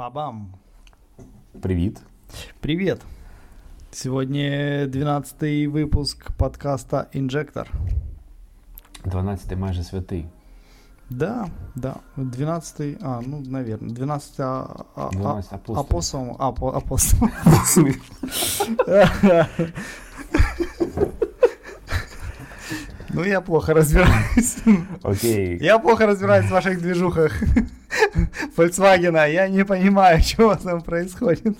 Па-бам. Привіт. Привет. Сегодня 12 выпуск подкаста «Инжектор». 12 майже святий. Да, да. 12 а, ну, наверное, 12, а, а, 12 а- апостолів. апостолом. апо- апостолом. Ну, я плохо разбираюсь. Окей. Я плохо разбираюсь в ваших движухах Volkswagen. Я не понимаю, что у вас там происходит.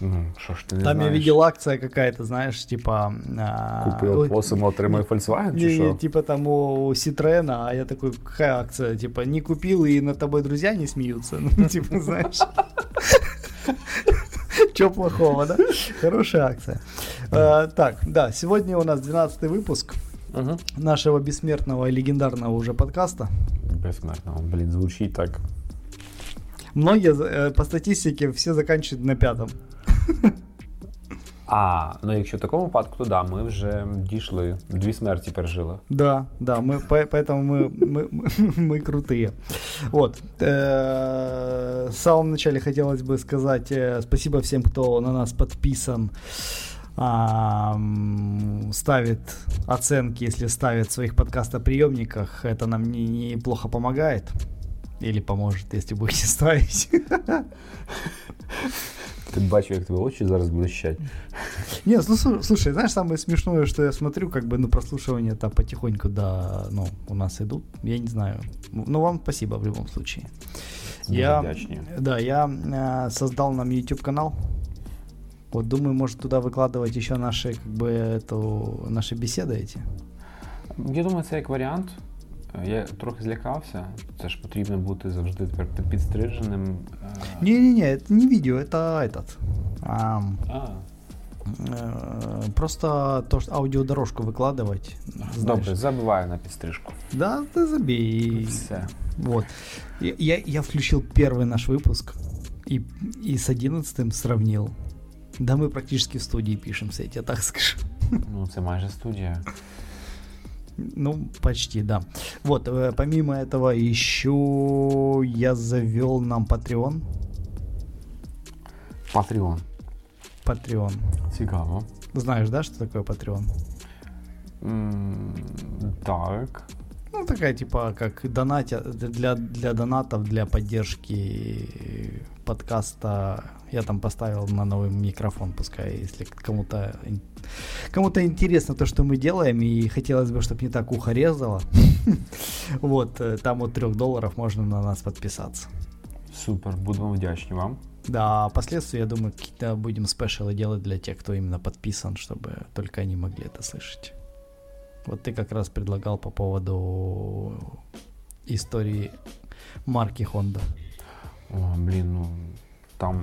Ну, Що ж ти не Там я знаєш? видел акция какая-то, знаешь, типа... а, Купив ой, посимо, отримай Volkswagen, чи не, не, що? типа там у Citroёn, а я такой, какая акция? Типа, не купил и над тобой друзья не смеются. Ну, типа, знаешь. Чё плохого, да? Хорошая акция. А, Так, да, сегодня у нас 12 выпуск нашего бессмертного и легендарного уже подкаста Безсмертно. Блін, звучить так. Многие э, по статистике все заканчивают на пятом. А, ну якщо в такому випадку, то да, ми вже дійшли, дві смерті пережили. Да, да, мы по- поэтому мы, мы, мы- мы крутые. Вот. Э, В самом начале хотелось бы сказать э, спасибо всем, кто на нас подписан, ам, ставит оценки, если ставит в своих подкастоприемниках. Это нам не- неплохо помогает. Или поможет, если будете ставить. Ти бачив, як твої очі зараз блищать. Нет, ну слу- слушай, знаешь, самое смешное, что я смотрю, как бы, ну, прослушивания там потихоньку, да, ну, у нас идут, я не знаю. Ну, вам спасибо в любом случае. Дуже Я, вдячні. да, я э, создал нам YouTube канал. Вот думаю, может туда выкладывать еще наши, как бы, эту, наши беседы эти. Я думаю, це як варіант. Я трохи злякався. Це ж потрібно бути завжди тепер під- підстриженим. Е, Не-не-не, это не видео, это этот. ам, А, э, просто то, что аудиодорожку выкладывать. знаешь. добре, забиваю на підстрижку. Да, ты забей. Все. Вот. Я, я, я включил первый наш выпуск и, и с одиннадцатым сравнил. Да мы практически в студии пишемся, я тебе так скажу. Ну, це майже студія. Ну, почти, да. Вот, э, помимо этого еще я завел нам Patreon. Патреон. Patreon. Цікаво. Знаешь, да, что такое Patreon? Так. Ну, такая типа как донатя для, для донатов, для поддержки подкаста. Я там поставил на новый микрофон, пускай, если кому-то кому-то интересно то, что мы делаем, и хотелось бы, чтобы не так ухо резало. Вот, э, там от 3 долларов можно на нас подписаться. Супер, будемо вдячні вам. Да, а впоследствии, я думаю, какие-то будем спешалы делать для тех, кто именно подписан, чтобы только они могли это слышать. Вот ты как раз предлагал по поводу истории марки Honda. О, блін, ну там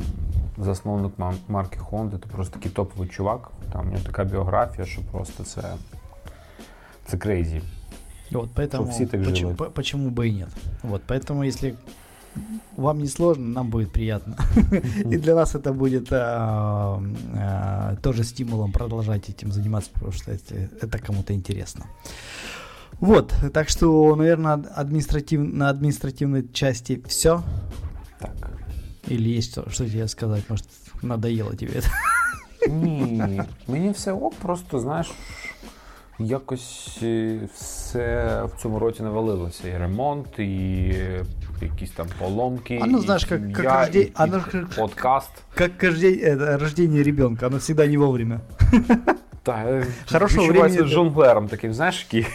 засновник мар- марки Honda, це просто такий топовий чувак. Там у нього така біографія, що просто це. Це крейзі. Вот, поэтому все так почему, живут. по- почему бы и нет. Вот, поэтому если вам не сложно, нам будет приятно. И для нас это будет а, а, тоже стимулом продолжать этим заниматься, потому что это, это кому-то интересно. Вот, так что, наверное, административ, на административной части все. Так. Или есть что, что тебе сказать? Может, надоело тебе это? Ні, мені все ок, просто знаєш, якось е, все в цьому році навалилося. І ремонт, і е, якісь там поломки. А ну, і знаєш, як- сім'я, як рождень- і а ну, під- як- подкаст. Как рождение, это, рождение ребенка, оно всегда не вовремя. Та, е, Хорошого відчувається времени- жонглером таким, знаєш, який.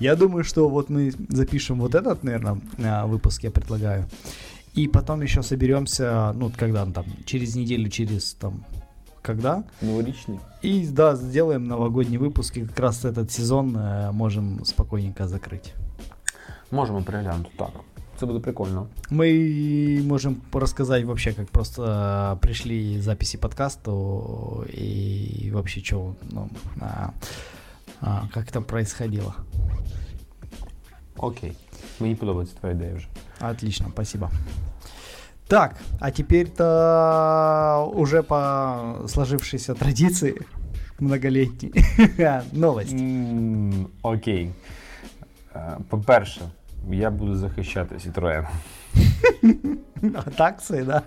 Я думаю, что вот мы запишем вот этот, наверное, выпуск, я предлагаю. И потом еще соберемся, ну, когда он там, через неделю, через там, когда. Новорічний. И, да, сделаем новогодний выпуск, и как раз этот сезон э, можем спокойненько закрыть. Можемо переглянути, так. Це буде прикольно. Мы можем рассказать вообще, как просто э, пришли записи подкасту и вообще, что, ну, а, а, как это происходило. Окей. Мені подобається твоя ідея вже. Отлично, спасибо. Так, а теперь-то уже по сложившейся традиции многолетней новость. М, Окей. Е, По-перше, я буду захищати Citroën. Такси, да?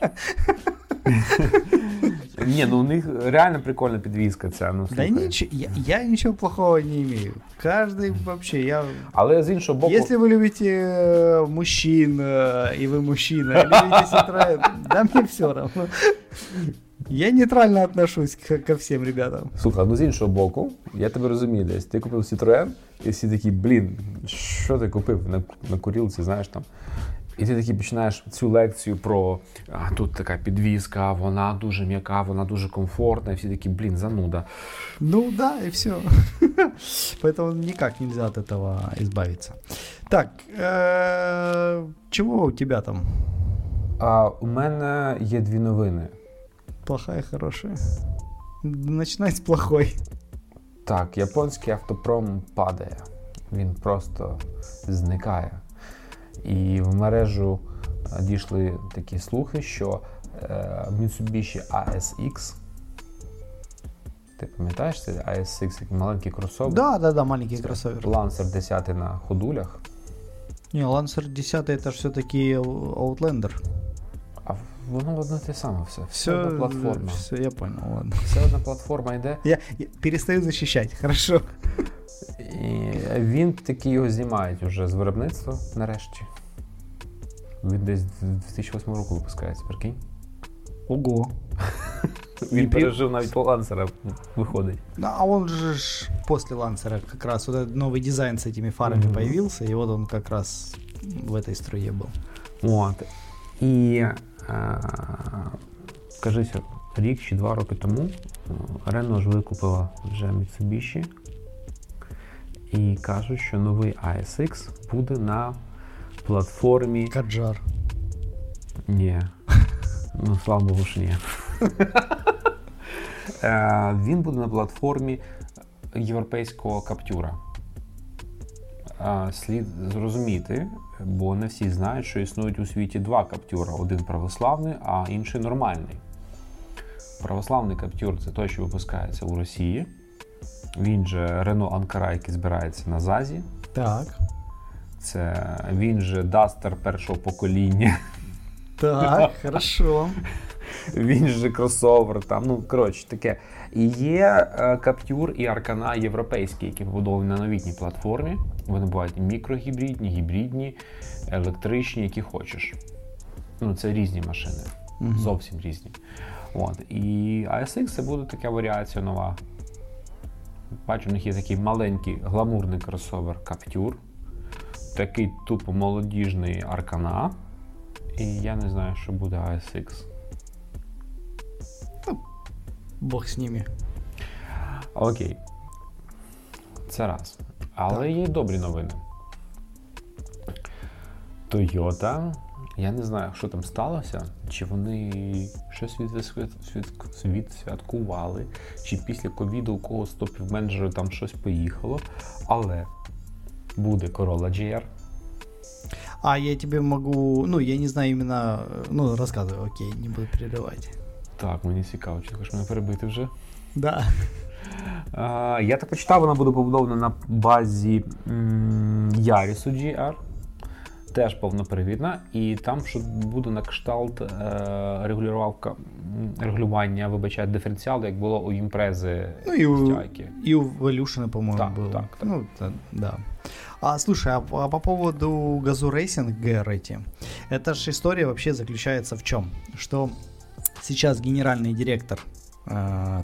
Ні, ну у них реально прикольна підвізка ця. Ну, Да слухай. ничего, я, я ничего плохого не имею. Каждый вообще, я... Але з іншого боку, Если вы любите э, мужчин, э, и вы мужчина, и любите Citroёn, да мне все равно. Я нейтрально отношусь к- ко всем ребятам. слухай, ну з іншого боку, я тебе розумію десь. Ти купив Citroën, і всі такі, блін, що ти купив на, на курілці, знаєш там. І ти такий починаєш цю лекцію про а, тут така підвізка, вона дуже м'яка, вона дуже комфортна, і всі такі, блін, зануда. Ну да, и все. Поэтому никак нельзя от этого избавиться. Так, э, чего у тебя там? А у мене є дві новини. Плохая, хорошая? Начинай с плохой. Так, японський автопром падає. Він просто зникає. І в мережу е, дійшли такі слухи, що е, Mitsubishi ASX. Ти пам'ятаєш це ASX, як маленький кросовер? Да, да, да, маленький Це кроссовер. Lancer 10 на ходулях. Не, Lancer 10 это же все-таки Outlander. А воно одне те саме все. Все Все, одна платформа. все, я понял, ладно. Все одна платформа йде. Я, я перестаю защищать, хорошо. І він таки його знімають уже з виробництва нарешті. Він десь з 2008 року випускається, прикинь. Ого. Він І пережив навіть лансера, виходить. Ну, а он же ж после Лансера как раз вот этот новый дизайн с этими фарами Мгм. появился, и вот он как раз в этой струе был. От. І е, кажися, рік чи два роки тому Рено ж викупила вже Mitsubishi. і кажуть, що новий ASX буде на платформі. Каджар. Ні. Ну, слава Богу, що ні. Е, Він буде на платформі європейського каптюра. Е, Слід зрозуміти, бо не всі знають, що існують у світі два каптюра: один православний, а інший нормальний. Православний каптюр це той, що випускається у Росії. Він же Renault Анкара, який збирається на ЗАЗі. Так. Це він же Дастер першого покоління. Так, хорошо. Він же кросовер, там, ну коротше таке. І є е, Каптюр і Аркана європейські, які побудовані на новітній платформі. Вони бувають мікрогібридні, гібридні, електричні, які хочеш. Ну, це різні машини, зовсім різні. От. І ASX це буде така варіація нова. Бачу, у них є такий маленький гламурний кросовер Каптюр, такий тупо молодіжний Аркана. І я не знаю, що буде ASX. Бог с ними. Окей. Це раз. Але Так. є добрі новини. Toyota, я не знаю, що там сталося, чи вони щось відсвят- свят- відсвяткували, чи після ковіду у когось з топів-менеджерів там щось поїхало. Але буде Corolla GR. А я тебе могу, ну, я не знаю именно, э, ну, рассказывай, окей, не буду прерывать. Так, мені цікаво, чи ти хочеш мене перебити вже. Да. А, я так почитав, вона буде побудована на базі м, Ярісу GR. Теж повнопривідна, і там що буде на кшталт е, регулювавка, м, регулювання, вибачаю, диференціалу, як було у імпрези Ну и у, стяйки. и у Валюшина, по-моему, Так, было. так, так. Ну, та- да. А слушай, а, по- а по поводу Газу Рейсинг GR эти, эта же история вообще заключается в чем? Что сейчас генеральный директор э,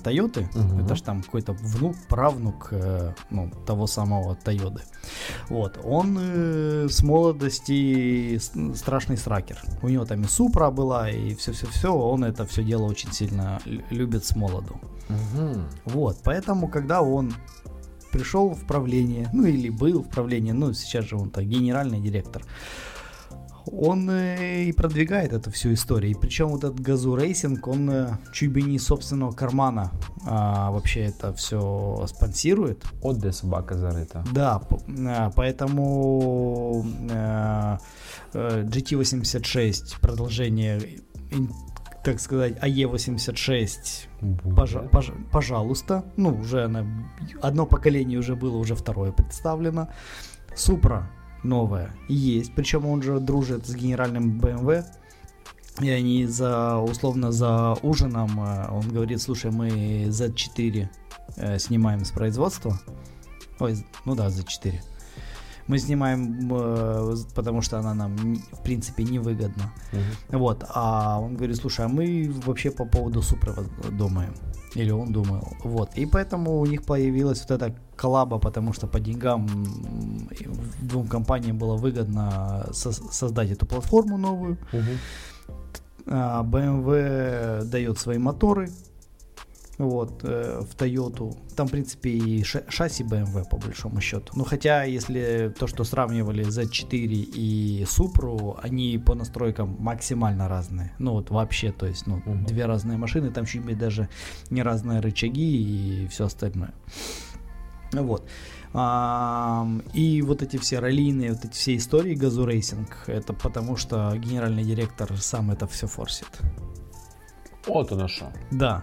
Тойоты, Мгм. это же там какой-то внук, правнук э, ну, того самого Тойоты. Вот, он э, с молодости страшный сракер. У него там и Супра была, и все-все-все, он это все дело очень сильно лю- любит с молоду. Угу. Вот, поэтому, когда он пришел в правление, ну или был в правлении, ну сейчас же он так генеральный директор, он э, и продвигает эту всю историю. И причем вот этот Gazoo Racing, он э, чуть бы не из собственного кармана а, вообще это все спонсирует. От де собака зарита. Да, а, поэтому э, э, GT86 продолжение, так сказать, AE86 Буде. Пожа- пож- пожалуйста. Ну, уже она, одно поколение уже было, уже второе представлено. Супра новое есть, причем он же дружит с генеральным BMW, и они за, условно, за ужином, э, он говорит, слушай, мы Z4 э, снимаем с производства, ой, ну да, Z4, мы снимаем, э, потому что она нам, в принципе, невыгодна. Мгм. Вот, а он говорит, слушай, а мы вообще по поводу Супры вот думаем. Или он думал. Вот. И поэтому у них появилась вот эта коллаба, потому что по деньгам двум компаниям было выгодно со- создать эту платформу новую. Мгм. А, BMW дает свои моторы вот, э, в Toyota. Там, в принципе, и ша- шасси BMW, по большому счету. Ну, хотя, если то, что сравнивали Z4 и Supra, они по настройкам максимально разные. Ну, вот вообще, то есть, ну, Мгм. две разные машины, там чуть-чуть даже не разные рычаги и все остальное. Вот. И вот эти все раллийные, вот эти все истории Gazoo Racing, это потому что генеральный директор сам это все форсит. От воно що. Да.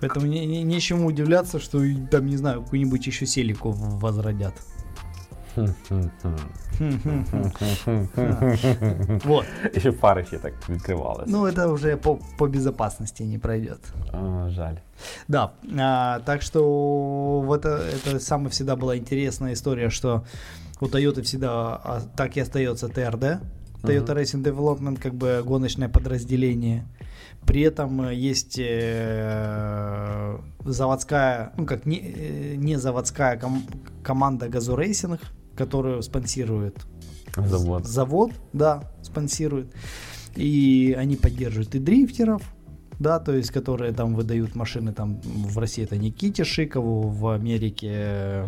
Поэтому не, не- нечему удивляться, что там, не знаю, какую-нибудь еще селику возродят. Вот. І ще фари ще так відкривалися. Ну, это уже по, по безопасности не пройдет. А, жаль. Да, а, так что вот это, это самая всегда была интересная история, что у Toyota всегда а, так и остается TRD, Toyota Racing Development, как бы гоночное подразделение. При этом э, есть э, заводская, ну как не, э, не заводская ком- команда Racing, которую спонсирует Завод. завод, да, спонсирует. И они поддерживают и дрифтеров, да, то есть, которые там выдают машины, там в России это Никите Шикову, в Америке,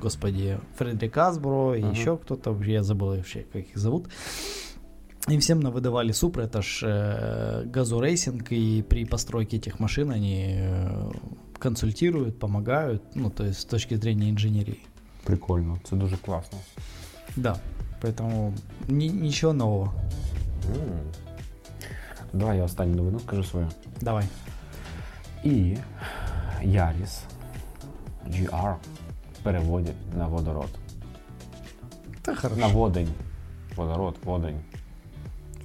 господи, Фредерик Асбо, и Ага. еще кто-то, я забыл вообще, как их зовут. Им всем выдавали Supra, это ж э, Gazoo Racing, и при постройке этих машин они э, консультируют, помогают, ну, то есть с точки зрения инженерии. Прикольно, це дуже класно. Да, поэтому ни- ничего нового. М. Давай я останню новину скажу свою. Давай. І Яріс GR переводять на водород. Да хорошо. На водень. Водород, водень.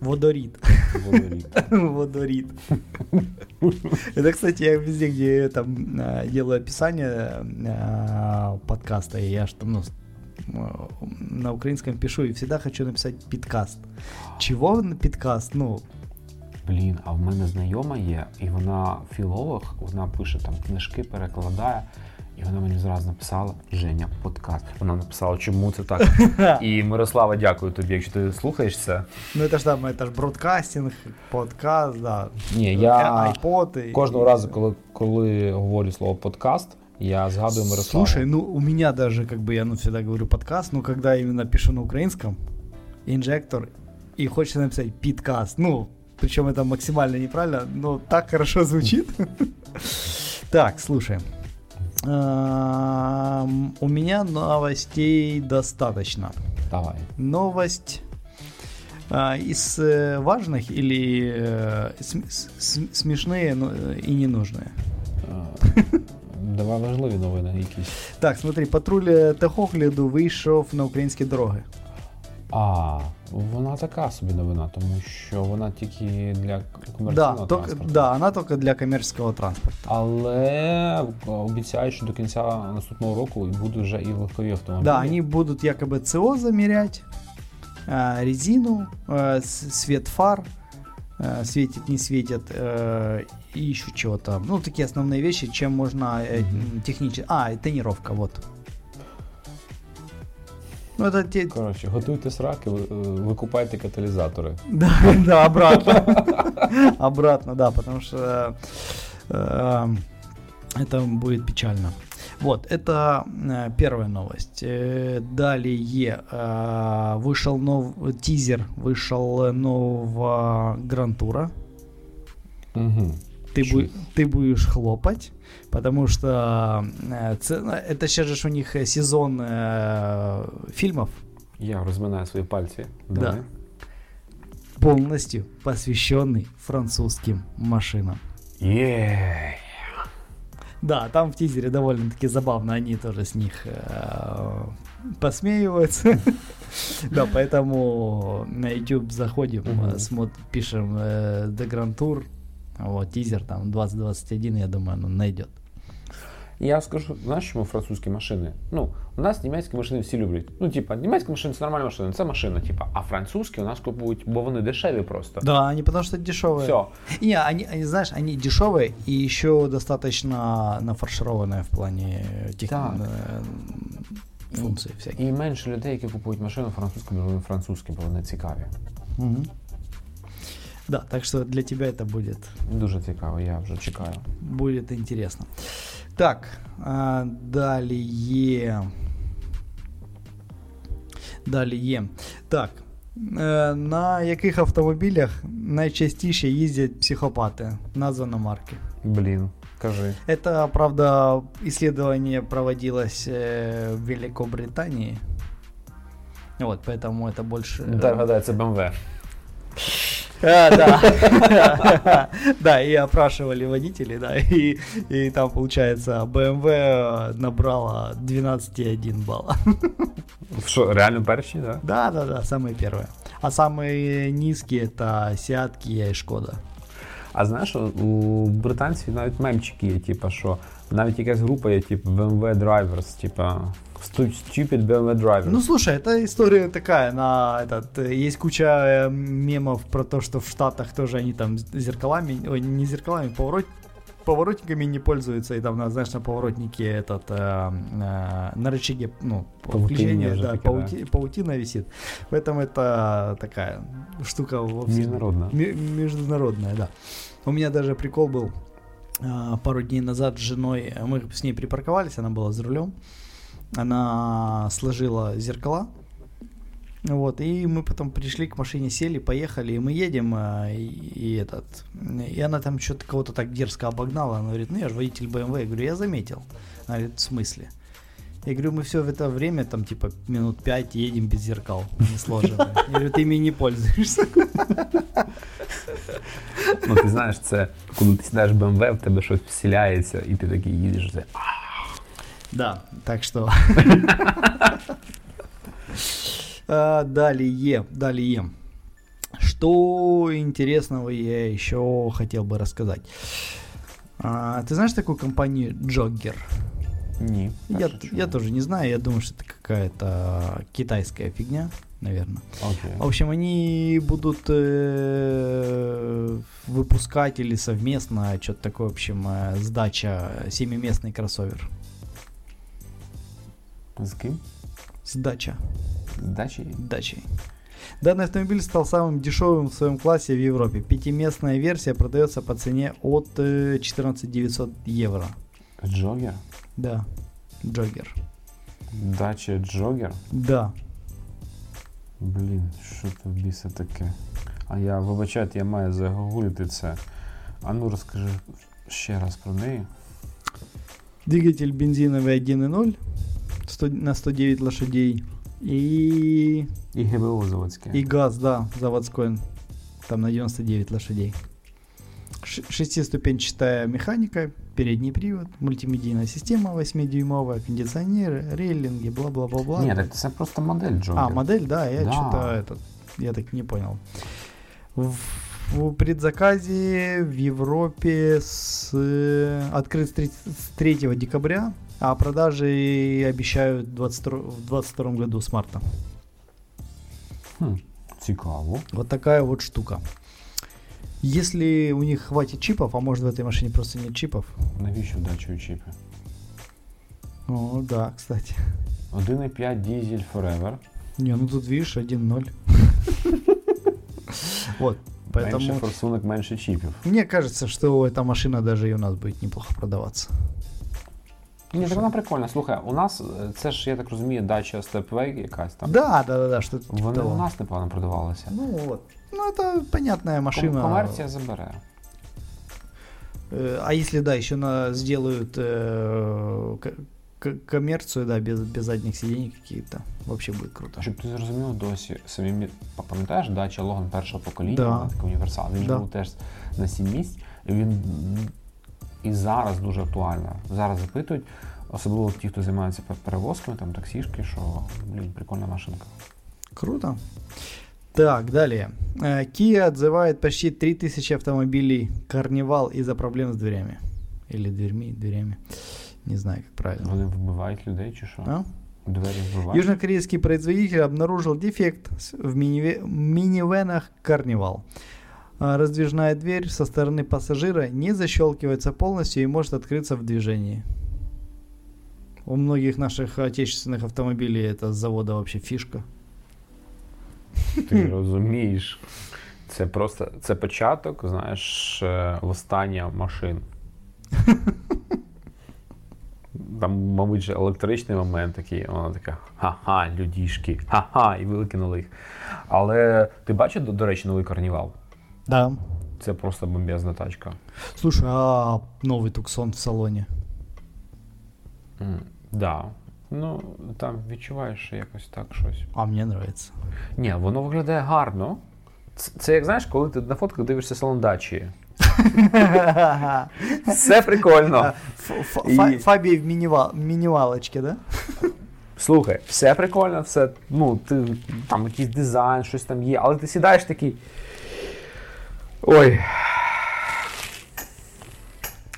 Водорит. Водорід. Водорит. Это, кстати, я везде, где там делаю описание подкаста, я там, ну, на украинском пишу, и всегда хочу написать подкаст. Чего на подкаст? Ну, Блін, а в мене знайома є, і вона філолог, вона пише там книжки, перекладає. І вона мені зразу написала Женя, подкаст. Вона написала, чому це так. І Мирослава, дякую тобі, якщо ти слухаєш це. ну это ж там, это ж бродкастинг, подкаст, да. Ні, я айпод и- кожного разу, коли, коли говорю слово подкаст, я згадую Мирославу. Слушай, ну у меня даже, как бы я ну, всегда говорю подкаст, но когда именно пишу на украинском, инжектор, и хочется написать подкаст, ну, причем это максимально неправильно, но так хорошо звучит. Так, слушай. Ам, У меня новостей достаточно. Давай. Новость а, из э, важных или э, см- с- смешные но, э, и ненужные? Е, Давай важливі новини якісь. Так, смотри, патруль е, техогляду вийшов на українські дороги. А, вона така собі новина, тому що вона тільки для Да, комерційного только, транспорту. да, она только для коммерческого транспорта. Але обіцяють, що до кінця наступного року будуть вже і легкові автомобілі. Да, они будут якобы ЦО замерять, а, резину, а, с- свет фар, а, светит, не светит, э, и еще чего-то. Ну, такие основные вещи, чем можно э, Мгм. технически... А, и тонировка, вот. Ну, это те... Коротше, готуйте сраки, ви- е, викупайте каталізатори. Да, да, обратно. Обратно, да, потому что э, это будет печально. Вот, это э, первая новость. Э, далее э, вышел нов тизер, вышел нового Грантура. Угу Ты, Чё? бу- ты будешь хлопать, потому что э, ц- это сейчас же ж у них э, сезон э, фильмов Я розминаю свої пальці. Да. Давай. полностью посвященный французским машинам. Єй! Да, там в тизере довольно-таки забавно, они тоже с них э, посмеиваются. Да, поэтому на YouTube заходим, Мгм. пишем э, The Grand Tour, вот, тизер там 2021, я думаю, оно найдет. Я скажу, знаєш, чому французькі машини? Ну, у нас німецькі машини всі люблять. Ну, типа, німецькі машини це нормальна машина, це машина, типа, а французькі у нас купують, бо вони дешеві просто. Да, они потому что дешевые. Все. Не, они, они, знаешь, они дешевые и еще достаточно нафаршированные в плане тех Так. э, функций всяких. І менше людей, які купують машину французьку, бо вони французькі, бо вони цікаві. Мгм. Да, так что для тебя это будет Дуже цікаво, я вже чекаю. будет интересно. Так, а, далее. Далее. Так. е, На яких автомобілях найчастіше їздять психопати? Названо марки. Блін, кажи. Это, правда, исследование проводилось э, в Великобритании. Вот, поэтому это больше... Так, гадаю, це BMW. А, да. Да, и опрашивали водителей, да, и, и там, получается, BMW набрала 12,1 балла. Що, реально перші, так? Да, да, да, самые первые. А самые низкие это Seat, Kia и Шкода. А знаєш, у британців навіть мемчики є, типу, що навіть якась група є, типу, BMW Drivers, типу, stu- Stupid BMW Drivers. Ну, слушай, эта история такая, на этот, э, есть куча э, мемов про то, что в Штатах тоже они там зеркалами, ой, не зеркалами, поворот, поворотниками не пользуются, и там, на, знаешь, на поворотнике этот, э, э, на рычаге, ну, уже да, да. паути- паутина висит. Поэтому это такая штука во всем- Міжнародна. Ме- Международная, да. У меня даже прикол был а, пару дней назад с женой. Мы с ней припарковались, она была за рулем Она сложила зеркала. Вот, и мы потом пришли к машине, сели, поехали, и мы едем, а, и, и этот, и она там что-то кого-то так дерзко обогнала, она говорит, ну я же водитель BMW, я говорю, я заметил, она говорит, в смысле? Я говорю, мы все в это время, там, типа, минут пять едем без зеркал, не сложено. Я говорю, ты ими не пользуешься. Ну, ти знаєш, це коли ти сідаєш в BMW, в тебе щось вселяється, і ти такий їдеш. Це, а, да, так что... А, Далее, далее. Что интересного я еще хотел бы рассказать? А, Ты знаешь такую компанию Jogger? Ні. Я, я тоже не знаю, я думаю, что это какая-то китайская фигня, наверное. Окей. В общем, они будут э, выпускать или совместно что-то такое, в общем, э, сдача семиместный кроссовер. З ким? Сдача. З дачі? дачей. Данный автомобиль стал самым дешевым в своем классе в Европе. Пятиместная версия продается по цене от э, 14 900 евро. Джогер? Да, Джогер. Дача Джогер? Да. Блін, що це в біса таке? А я, вибачайте, я маю загуглити це. А ну розкажи ще раз про неї. Двигатель бензиновый 1.0 100 на 109 лошадей. И, І ГБО заводське. и газ, да, заводской. Там на 99 лошадей. Шестиступенчатая механика, передний привод, мультимедийная система 8-дюймовая, кондиционеры, рейлинги, бла-бла-бла-бла. Так це просто модель Джогер. А, модель, да, я Да. что-то этот, я так не понял. В, в предзаказе в Европе с, э, открыт с 30 с 3 декабря, а продажи обещают 22, в 22 году с марта. Хм, цікаво. Вот такая вот штука. Если у них хватит чипов, а может в этой машине просто нет чипов. Навіщо дачу чіпи? Ну да, кстати. 1,5 дизель Forever. Не, ну тут видишь 1.0. Вот, Менше поэтому форсунок, менше чіпів. мне кажется, что эта машина даже и у нас будет неплохо продаваться. Ні, так вона прикольна. Слухай, у нас е, це ж, я так розумію, дача Stepway якась там. Да, да, да, да, что-то типа Вони того. у нас непогано продавалися. Ну вот. Ну это понятная Ком- машина. Комерція забере. Э, А если да, еще на, сделают э, к- к- коммерцию, да, без, без задних сидений какие-то, вообще будет круто. Щоб ти зрозумів досі, самі мі- пам'ятаєш, дача Логан першого покоління, Да. вона така універсал. Він Да. ж був теж на 7 місць. І він м, і зараз дуже актуально. Зараз запитують. Особливо ті, хто займається перевозками, там таксішки, що блін, прикольна машинка. Круто. Так, далее. Э, Kia отзывает почти 3000 автомобилей Carnival из-за проблем с дверями. Или дверьми, дверями. Не знаю, как правильно. Вони вбивають людей чи що? А? Двері вбивають? Южнокорейский производитель обнаружил дефект с- в миниве- минивенах Carnival. А, Раздвижная дверь со стороны пассажира не защелкивается полностью и может открыться в движении. У многих наших отечественных автомобилей это с завода вообще фишка. Ти розумієш. Це просто це початок, знаєш, е, восстання машин. Там, мабуть, же електричний момент такий, вона така ха-ха, людішки, ха-ха, і викинули їх. Але ти бачив, до, до речі, новий карнівал? Да. Це просто бомбезна тачка. Слушай, а новый Туксон в салоне? М, Да. Ну, там відчуваєш якось так щось. А мне нравится. Ні, воно виглядає гарно. Це, це як знаєш, коли ти на фотках дивишся салон дачі. Все прикольно. Ф- И- Фа- Фабий в минивалочке, да? Слухай, все прикольно, все, ну, ти, там якийсь дизайн, щось там є, але ти сідаєш такий. Ой.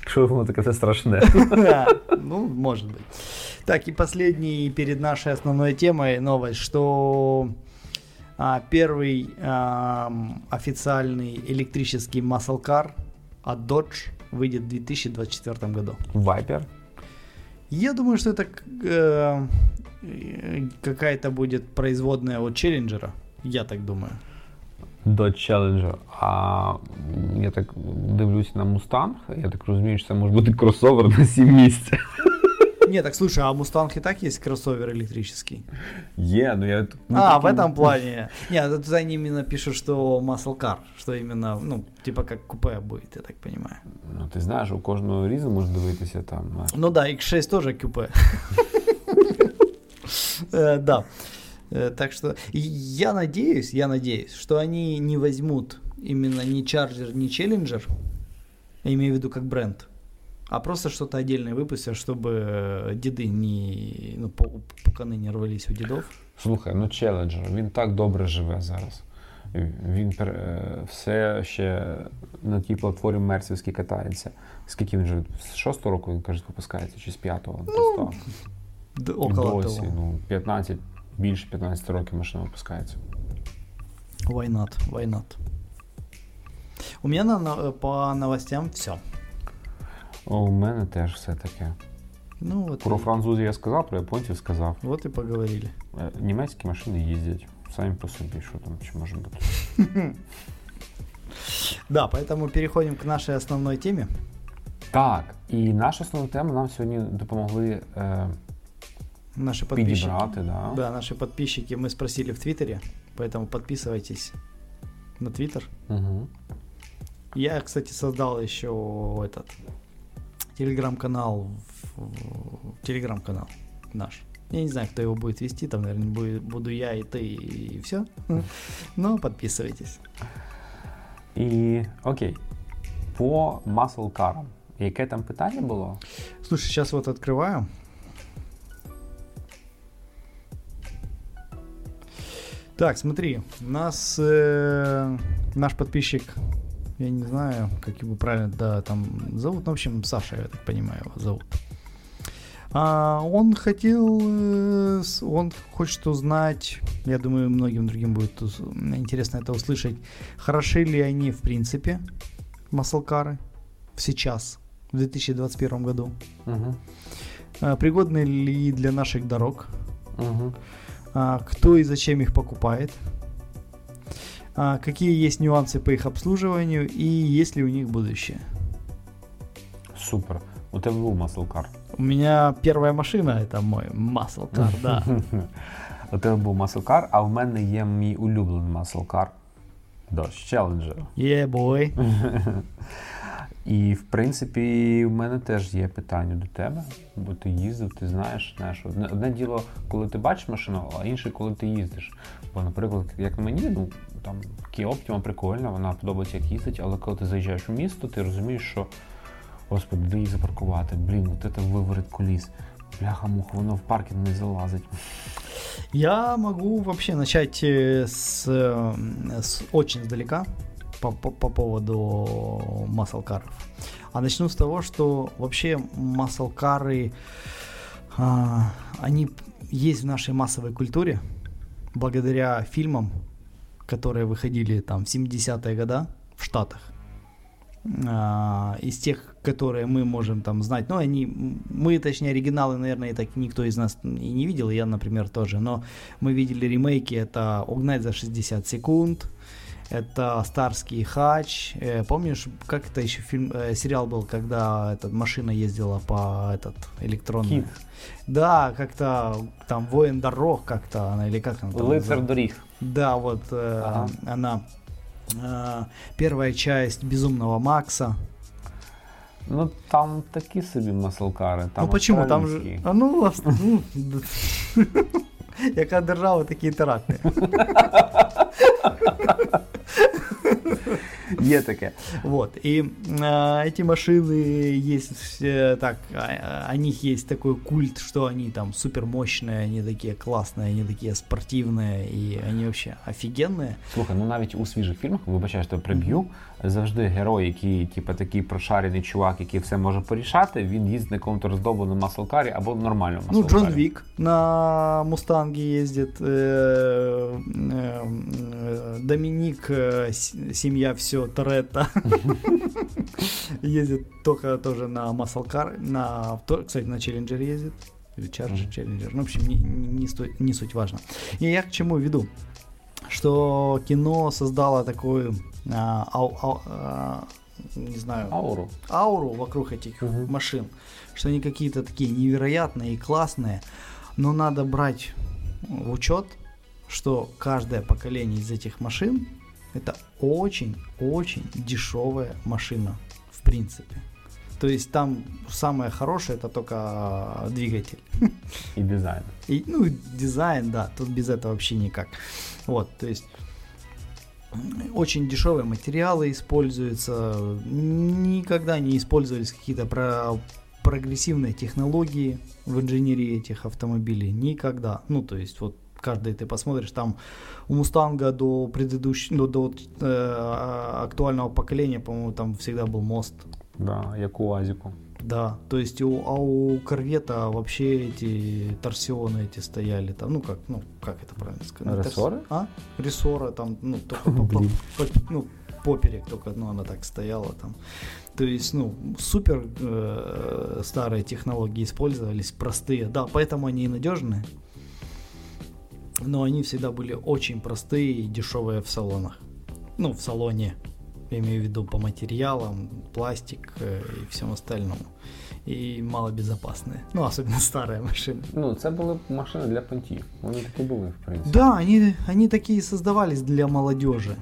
Що воно таке все страшне? Да, Ну, может быть. Так, и последний перед нашей основной темой новость, что а, первый ам, официальный электрический car от Dodge выйдет в 2024 году. Вайпер. Я думаю, что это э, э, какая-то будет производная от Челленджера. Я так думаю Dodge Challenger. А я так дивлюсь на Mustang, я так розумію, що це може бути кросовер на 7 місць. Не, так слушай, а Мустанг и так есть кроссовер электрический? Є, ну я. ну, а, в такий- этом плане. Нет, тут они именно пишут, что muscle car, что именно, ну, типа как купе будет, я так понимаю. Ну, ти знаєш, у кожного різу можеш дивитися там. знаєш. Ну да, X6 тоже купе. Э, Да. Э, Так что и я надеюсь, я надеюсь, что они не возьмут именно ни Charger, ни Challenger, я имею в виду как бренд, а просто что-то отдельное выпустят, чтобы э, деды не, ну, пу- пуканы не рвались у дедов. Слухай, ну Challenger, він так добре живе зараз. Він пер- е, все ще на тій платформі мерсівській катається. Скільки він вже? З шостого року, він каже, випускається, чи з п'ятого? Ну, Д- Около досі, того. ну, 15, більше 15 років машина випускається. Why not? Why not? У меня на, на- по новостям все. У мене теж все таке. Ну вот, Про и- французів я сказав, про японців сказав. вот и поговорили. Е, Німецькі машини їздять самі по собі, що там чи може бути. Да, поэтому переходим к нашей основной теме. Так, і наша основна тема нам сьогодні допомогли е, Наши подписчики. підібрати. Да? Да, наши подписчики мы спросили в Твиттере, поэтому подписывайтесь на Твиттер. Угу. Я, кстати, создал еще этот телеграм-канал, в- в- телеграм-канал наш. Я не знаю, кто его будет вести, там, наверное, будет, буду я и ты, и все. Но подписывайтесь. І окей. По muscle car. Яке там питання було? Слушай, сейчас вот открываю. Так, смотри, у нас э, наш подписчик, я не знаю, как его правильно да, там зовут, ну, в общем, Саша, я так понимаю, его зовут. А, он хотел, э, он хочет узнать, я думаю, многим другим будет интересно это услышать, хороши ли они в принципе, маслкары, сейчас, в 2021 году. Угу. А, Пригодны ли для наших дорог? Угу. А, Кто и зачем их покупает? А, Какие есть нюансы по их обслуживанию и есть ли у них будущее? Супер. У був muscle car. У меня первая машина это мой car, да. У тебе був car, а в мене є мій улюблений car. Dodge Challenger. Yeah, boy. І в принципі, в мене теж є питання до тебе, бо ти їздив, ти знаєш, знаєш, одне, одне діло, коли ти бачиш машину, а інше, коли ти їздиш. Бо, наприклад, як мені, ну там Kia Optima прикольна, вона подобається, як їздить, але коли ти заїжджаєш у місто, ти розумієш, що господи, де її запаркувати, блін, от це виворит коліс. Бляха муха, воно в паркінг не залазить. Я могу вообще начать э, с, э, с очень издалека по, по, по поводу маслкаров. А начну с того, что вообще маслкары, а, они есть в нашей массовой культуре благодаря фильмам, которые выходили там в 70-е годы в Штатах. А, из тех, которые мы можем там знать, ну, они, мы, точнее, оригиналы, наверное, и так никто из нас и не видел, я, например, тоже, но мы видели ремейки, это «Угнать за 60 секунд», это Старский хач. Э, помнишь, как это еще фильм, э, сериал был, когда эта машина ездила по этот электронный? Кит. Да, как-то там воин дорог как-то она или как она там Лицар называлась? доріг. Да, вот э, Ага. она э, первая часть Безумного Макса. Ну там такі собі маслкари. Там ну почему? Там же. австралійські. А ну, авс- ну, д- яка держава, такі і теракти. Є таке. Вот. И э, эти машины есть э, так, а- о них есть такой культ, что они там супер мощные, они такие классные, они такие спортивные, и они вообще офигенные. Слухай, ну навіть у свіжих фільмах, вибачаю, що приб'ю, завжди герой, який, типу, такий прошарений чувак, який все може порішати, він їздить на якомусь роздобленому маслкарі або нормальному Ну, маслкарі. Джон Вик на Мустанге ездит, э, э, э, Доминик, э, с- семья все, Торетто, ездит только тоже на Маслкар, на, то- кстати, на Челленджер ездит, или Charger, Мгм. Челленджер, ну, в общем, не, не, не суть, не суть важно. И я к чему веду? Что кино создало такую, а, ау- а, не знаю, Ауру. ауру вокруг этих Мгм. машин, что они какие-то такие невероятные и классные, но надо брать в учет, что каждое поколение из этих машин это очень-очень дешевая машина, в принципе. То есть там самое хорошее это только а, двигатель. І дизайн. И, ну, и дизайн, да, тут без этого вообще никак. Вот, то есть очень дешевые материалы используются, никогда не использовались какие-то про прогрессивные технологии в инженерии этих автомобилей, никогда. Ну, то есть вот каждый ты посмотришь, там у Мустанга до предыдущего, до вот, э, а- актуального поколения, по-моему, там всегда был мост. Да, як у. Да, то есть у, а у корвета вообще эти торсионы эти стояли там, ну как, ну как это правильно сказать? Торс- Рессоры? А? Рессоры там, ну только по, по- по- ну, поперек только, ну она так стояла там. То есть, ну, супер э, старые технологии использовались, простые, да, поэтому они и надежные. Но они всегда были очень простые и дешевые в салонах. Ну, в салоне. Я имею в виду по материалам, пластик э, и всем остальному. И малобезопасные. Ну, особенно старые машины. Ну, це були машини для понтів. Вони такі були, в принципі. Да, они, они такие и создавались для молодежи.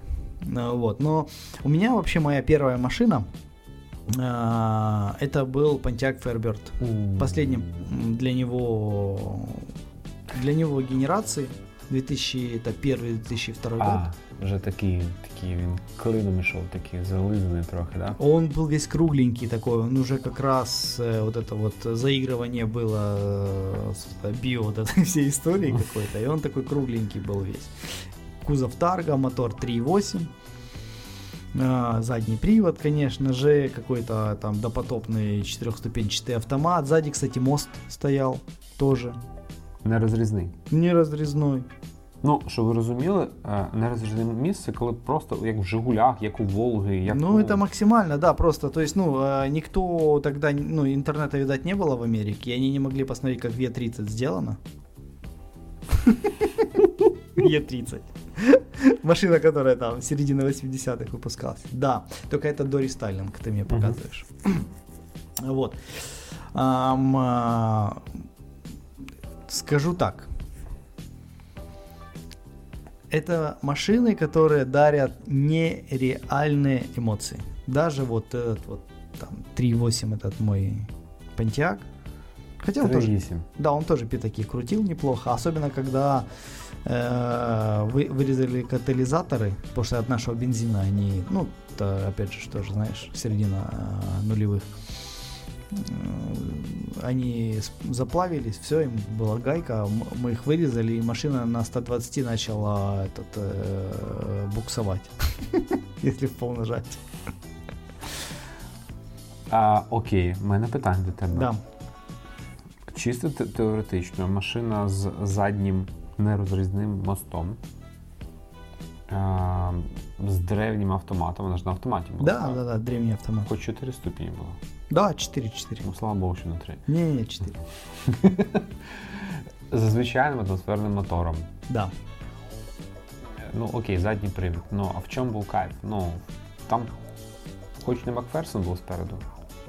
А, Вот. Но у меня вообще моя первая машина а, это был Pontiac Firebird. М. Последним м, для него для него генерации 2001-2002 год. А, вже такий, такий він клином ішов, такий зализаний трохи, да? Он был весь кругленький такой, он уже как раз э, вот это вот заигрывание было э, с био вот этой всей истории какой-то, и он такой кругленький был весь. Кузов Тарга, мотор 3.8, а, задний привод, конечно же, какой-то там допотопный четырехступенчатый автомат. Сзади, кстати, мост стоял тоже, Нерозрізний. не разрезной. Ну, щоб ви розуміли, е, нерозрізне місце, коли просто як в Жигулях, як у Волги, як Ну, у... это максимально, да, просто, то есть, ну, э, никто тогда, ну, интернета, видать, не было в Америке, и они не могли посмотреть, как Е30 сделано. Е30. Машина, которая там середины 80-х выпускалась. Да, только это до рестайлинг, ты мне показываешь. Вот. Ам, а, Скажу так. это машины, которые дарят нереальные эмоции. Даже вот этот вот там 3.8 этот мой Pontiac. Хотя он тоже, 3.8. да, он тоже пятаки крутил неплохо, особенно когда э, вы, вырезали катализаторы, потому что от нашего бензина они, ну, это, опять же, что же, знаешь, середина э, нулевых. они заплавились, все, им была гайка, мы их вырезали, и машина на 120 начала этот, э, буксовать, если в повножать. А, Окей, в мене питання до тебе. Да. Чисто те- теоретично, машина з заднім нерозрізним мостом. А, з древнім автоматом, вона ж на автоматі була. Да, так? да, да, древний автомат. Хоч 4 ступені було. Да, 4-4. Ну, слава Богу, що на 3. Не, не, 4. З звичайним атмосферним мотором. Да. Ну окей, задній привід. Ну а в чому був кайф? Ну там хоч не Макферсон був спереду.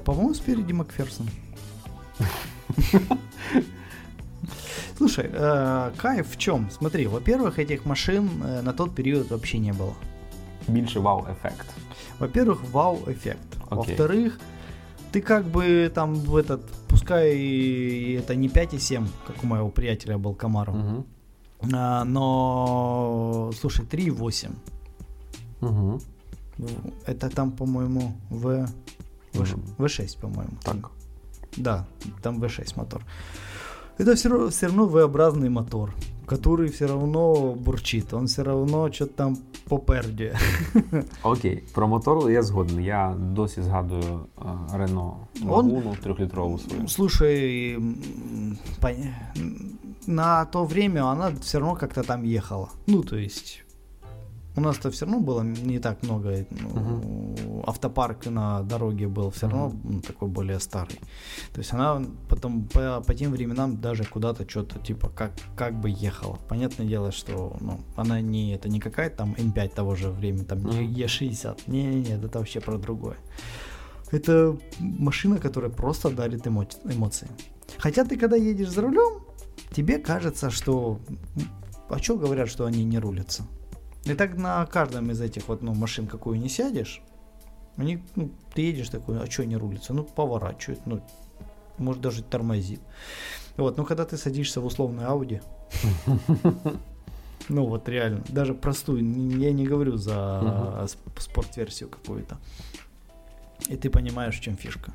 По-моему, спереди Макферсон. Слушай, э, кайф в чем? Смотри, во-первых, этих машин э, на тот период вообще не было. Більше вау-ефект. Во-первых, вау-эффект. Окей. Во-вторых, ты как бы там в этот, пускай это не 5,7, как у моего приятеля был Камаров, Угу. а, но, слушай, 3,8. Угу. Это там, по-моему, в... В. V6, по-моему. Так. Да, там V6 мотор. Это все все равно V-образный мотор, который все равно бурчит, он все равно что-то там попердює. Окей, про мотор я згоден. Я досі згадую е, Рено Лагуну трьохлітрову свою. Слушай, м, пон- на то время она все равно как-то там ехала. Ну, то есть, у нас-то все равно было не так много, ну, автопарк на дороге был все равно ну, такой более старый. То есть она потом по, по тем временам даже куда-то что-то типа как, как бы ехала. Понятное дело, что ну, она не, это не какая-то там М5 того же времени, там не Мгм. Е60. Не-не-не, это вообще про другое. Это машина, которая просто дарит эмо- эмоции. Хотя ты когда едешь за рулем, тебе кажется, что... А что говорят, что они не рулятся? И так на каждом из этих вот, ну, машин, какую не сядешь, они, ну, ты едешь такой, а что не рулится? Ну, поворачивает, ну, может даже тормозит. Вот, ну, когда ты садишься в условный Audi, ну, вот реально, даже простую, я не говорю за спорт-версию какую-то, и ты понимаешь, в чем фишка.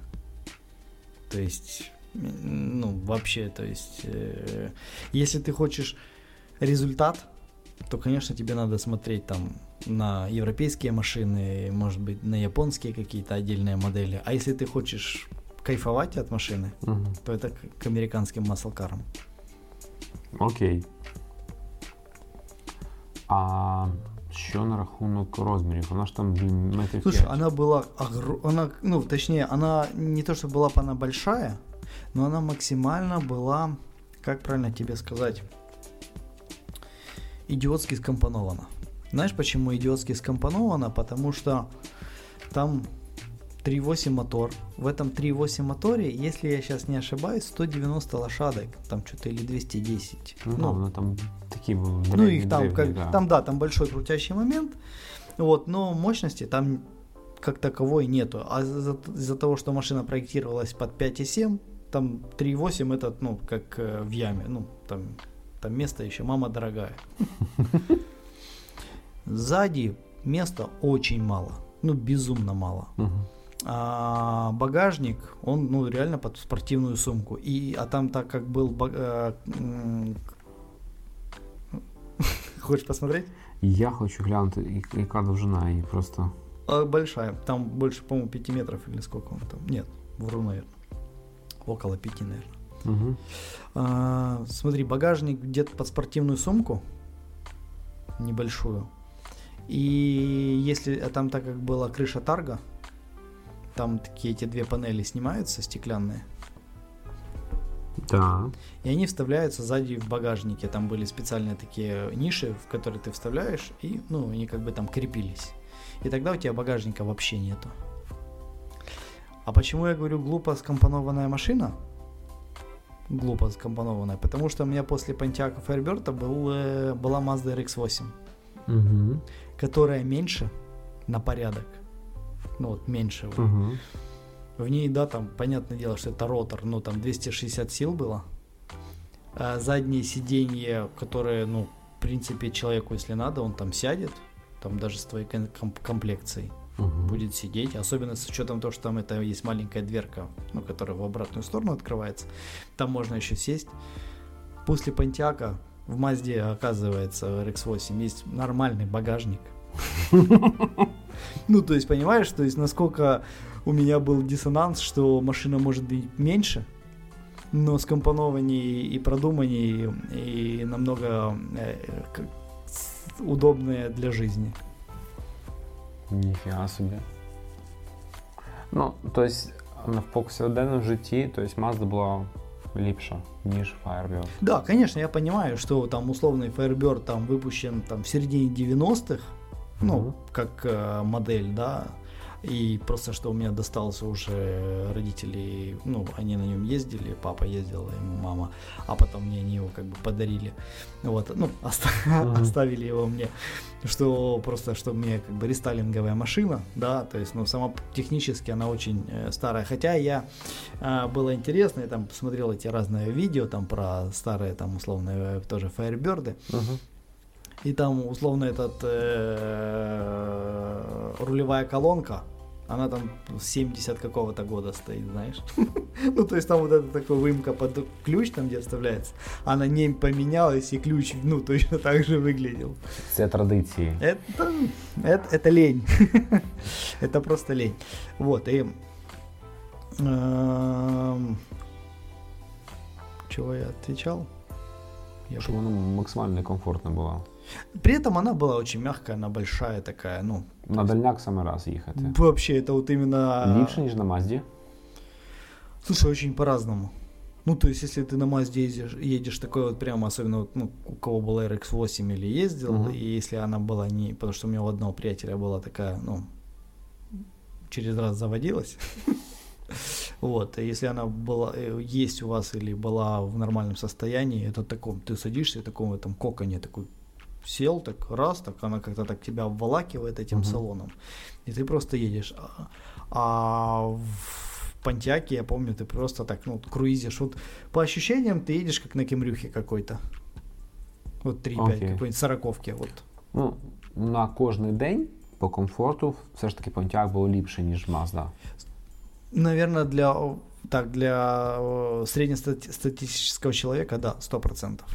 То есть, ну, вообще, то есть, э, если ты хочешь результат, то, конечно, тебе надо смотреть там на европейские машины, может быть, на японские какие-то отдельные модели. А если ты хочешь кайфовать от машины, Угу. то это к, к американским маслкарам. Окей. А що на рахунок розмірів? Вона ж там блін, метрів Слушай, 5. она была огр- она, ну, точнее, она не то, что была бы она большая, но она максимально была, как правильно тебе сказать, идиотски скомпонована. Знаешь, почему идиотски скомпонована? Потому что там 3.8 мотор. В этом 3.8 моторе, если я сейчас не ошибаюсь, 190 лошадок, там что-то или 210. Ну, ну, вона там такі були ну древні, их там, древні, как, да. там, да, там большой крутящий момент, вот, но мощности там как таковой нету. А из-за, из-за того, что машина проектировалась под 5,7, там 3,8 это, ну, как э, в яме, ну, там, там место еще, мама дорогая. Сзади места очень мало, ну, безумно мало. А багажник, он, ну, реально под спортивную сумку. И, а там так как был... э, Хочешь посмотреть? Я хочу глянути, я- яка довжина її просто. А, Большая. Там больше, по-моему, 5 метров или сколько он там. Нет, вру, наверное. Около 5, наверное. Угу. А, смотри, багажник где-то под спортивную сумку. Небольшую. И если а там так как была крыша тарга, там такие эти две панели снимаются стеклянные. Так. И они вставляются сзади в багажнике. Там были специальные такие ниши, в которые ты вставляешь, и ну, они как бы там крепились. И тогда у тебя багажника вообще нету. А почему я говорю глупо скомпонованная машина? Глупо скомпонованная. Потому что у меня после Pontiac Firebird был, э, была Mazda RX-8, Угу. которая меньше на порядок. Ну вот меньше. вот. Угу. В ней, да, там, понятное дело, что это ротор, но там 260 сил было. А задние сиденья, которые, ну, в принципе, человеку, если надо, он там сядет, там даже с твоей ком- ком- комплекцией. Угу. будет сидеть, особенно с учетом того, что там это есть маленькая дверка, ну, которая в обратную сторону открывается. Там можно еще сесть. После Понтиака в Мазде, оказывается, в RX-8 есть нормальный багажник. Ну, то есть, понимаешь, то есть, насколько у меня был диссонанс, что машина может быть меньше, но скомпонованнее и продуманнее, и намного э, удобнее для жизни. Ніфіга собі. Ну, тобто, в повсякденному житті, тобто Mazda була ліпша, ніж Firebird. Да, конечно, я понимаю, что там условный Firebird там выпущен там в середине 90-х, ну, угу. как э, модель, да, и просто что у меня достался уже родители, ну, они на нем ездили, папа ездил, и мама, а потом мне они его как бы подарили. Вот, ну, оста- mm-hmm. оставили его мне, что просто, что мне как бы рестайлинговая машина, да, то есть, ну, сама технически она очень э, старая. Хотя я, э, было интересно, я там посмотрел эти разные видео там про старые там условные тоже Firebird. Mm-hmm. И там условно этот э, рулевая колонка, она там 70 какого-то года стоит, знаешь. ну, то есть там вот эта такая выемка под ключ, там где вставляется, она не поменялась, и ключ, ну, точно так же выглядел. Це традиции. Это, это, это лень. это просто лень. Вот, и... Эм, чего я отвечал? Я Чтобы она максимально комфортно была. При этом она была очень мягкая, она большая такая, ну. На есть... дальняк саме раз їхати. Вообще, это вот именно... Ліпше, ніж на Мазді? Слушай, очень по-разному. Ну, то есть, если ты на Мазде едешь, едешь такой вот прямо, особенно вот, ну, у кого была RX-8 или ездил, uh-huh. и если она была не... Потому что у меня у одного приятеля была такая, ну, через раз заводилась. Вот, если она была, э, есть у вас или была в нормальном состоянии, это таком, ты садишься в таком этом коконе, такой сел, так раз, так она как-то так тебя обволакивает этим uh-huh. салоном, и ты просто едешь. А, а в Понтиаке, я помню, ты просто так, ну, круизишь. Вот по ощущениям ты едешь как на кемрюхе какой-то. Вот 3-5, okay. какой-нибудь сороковки. Вот. Ну, на кожний день по комфорту все ж таки Pontiac був ліпше, ніж Mazda. Наверное, для так, для среднестатистического человека, да, сто процентов.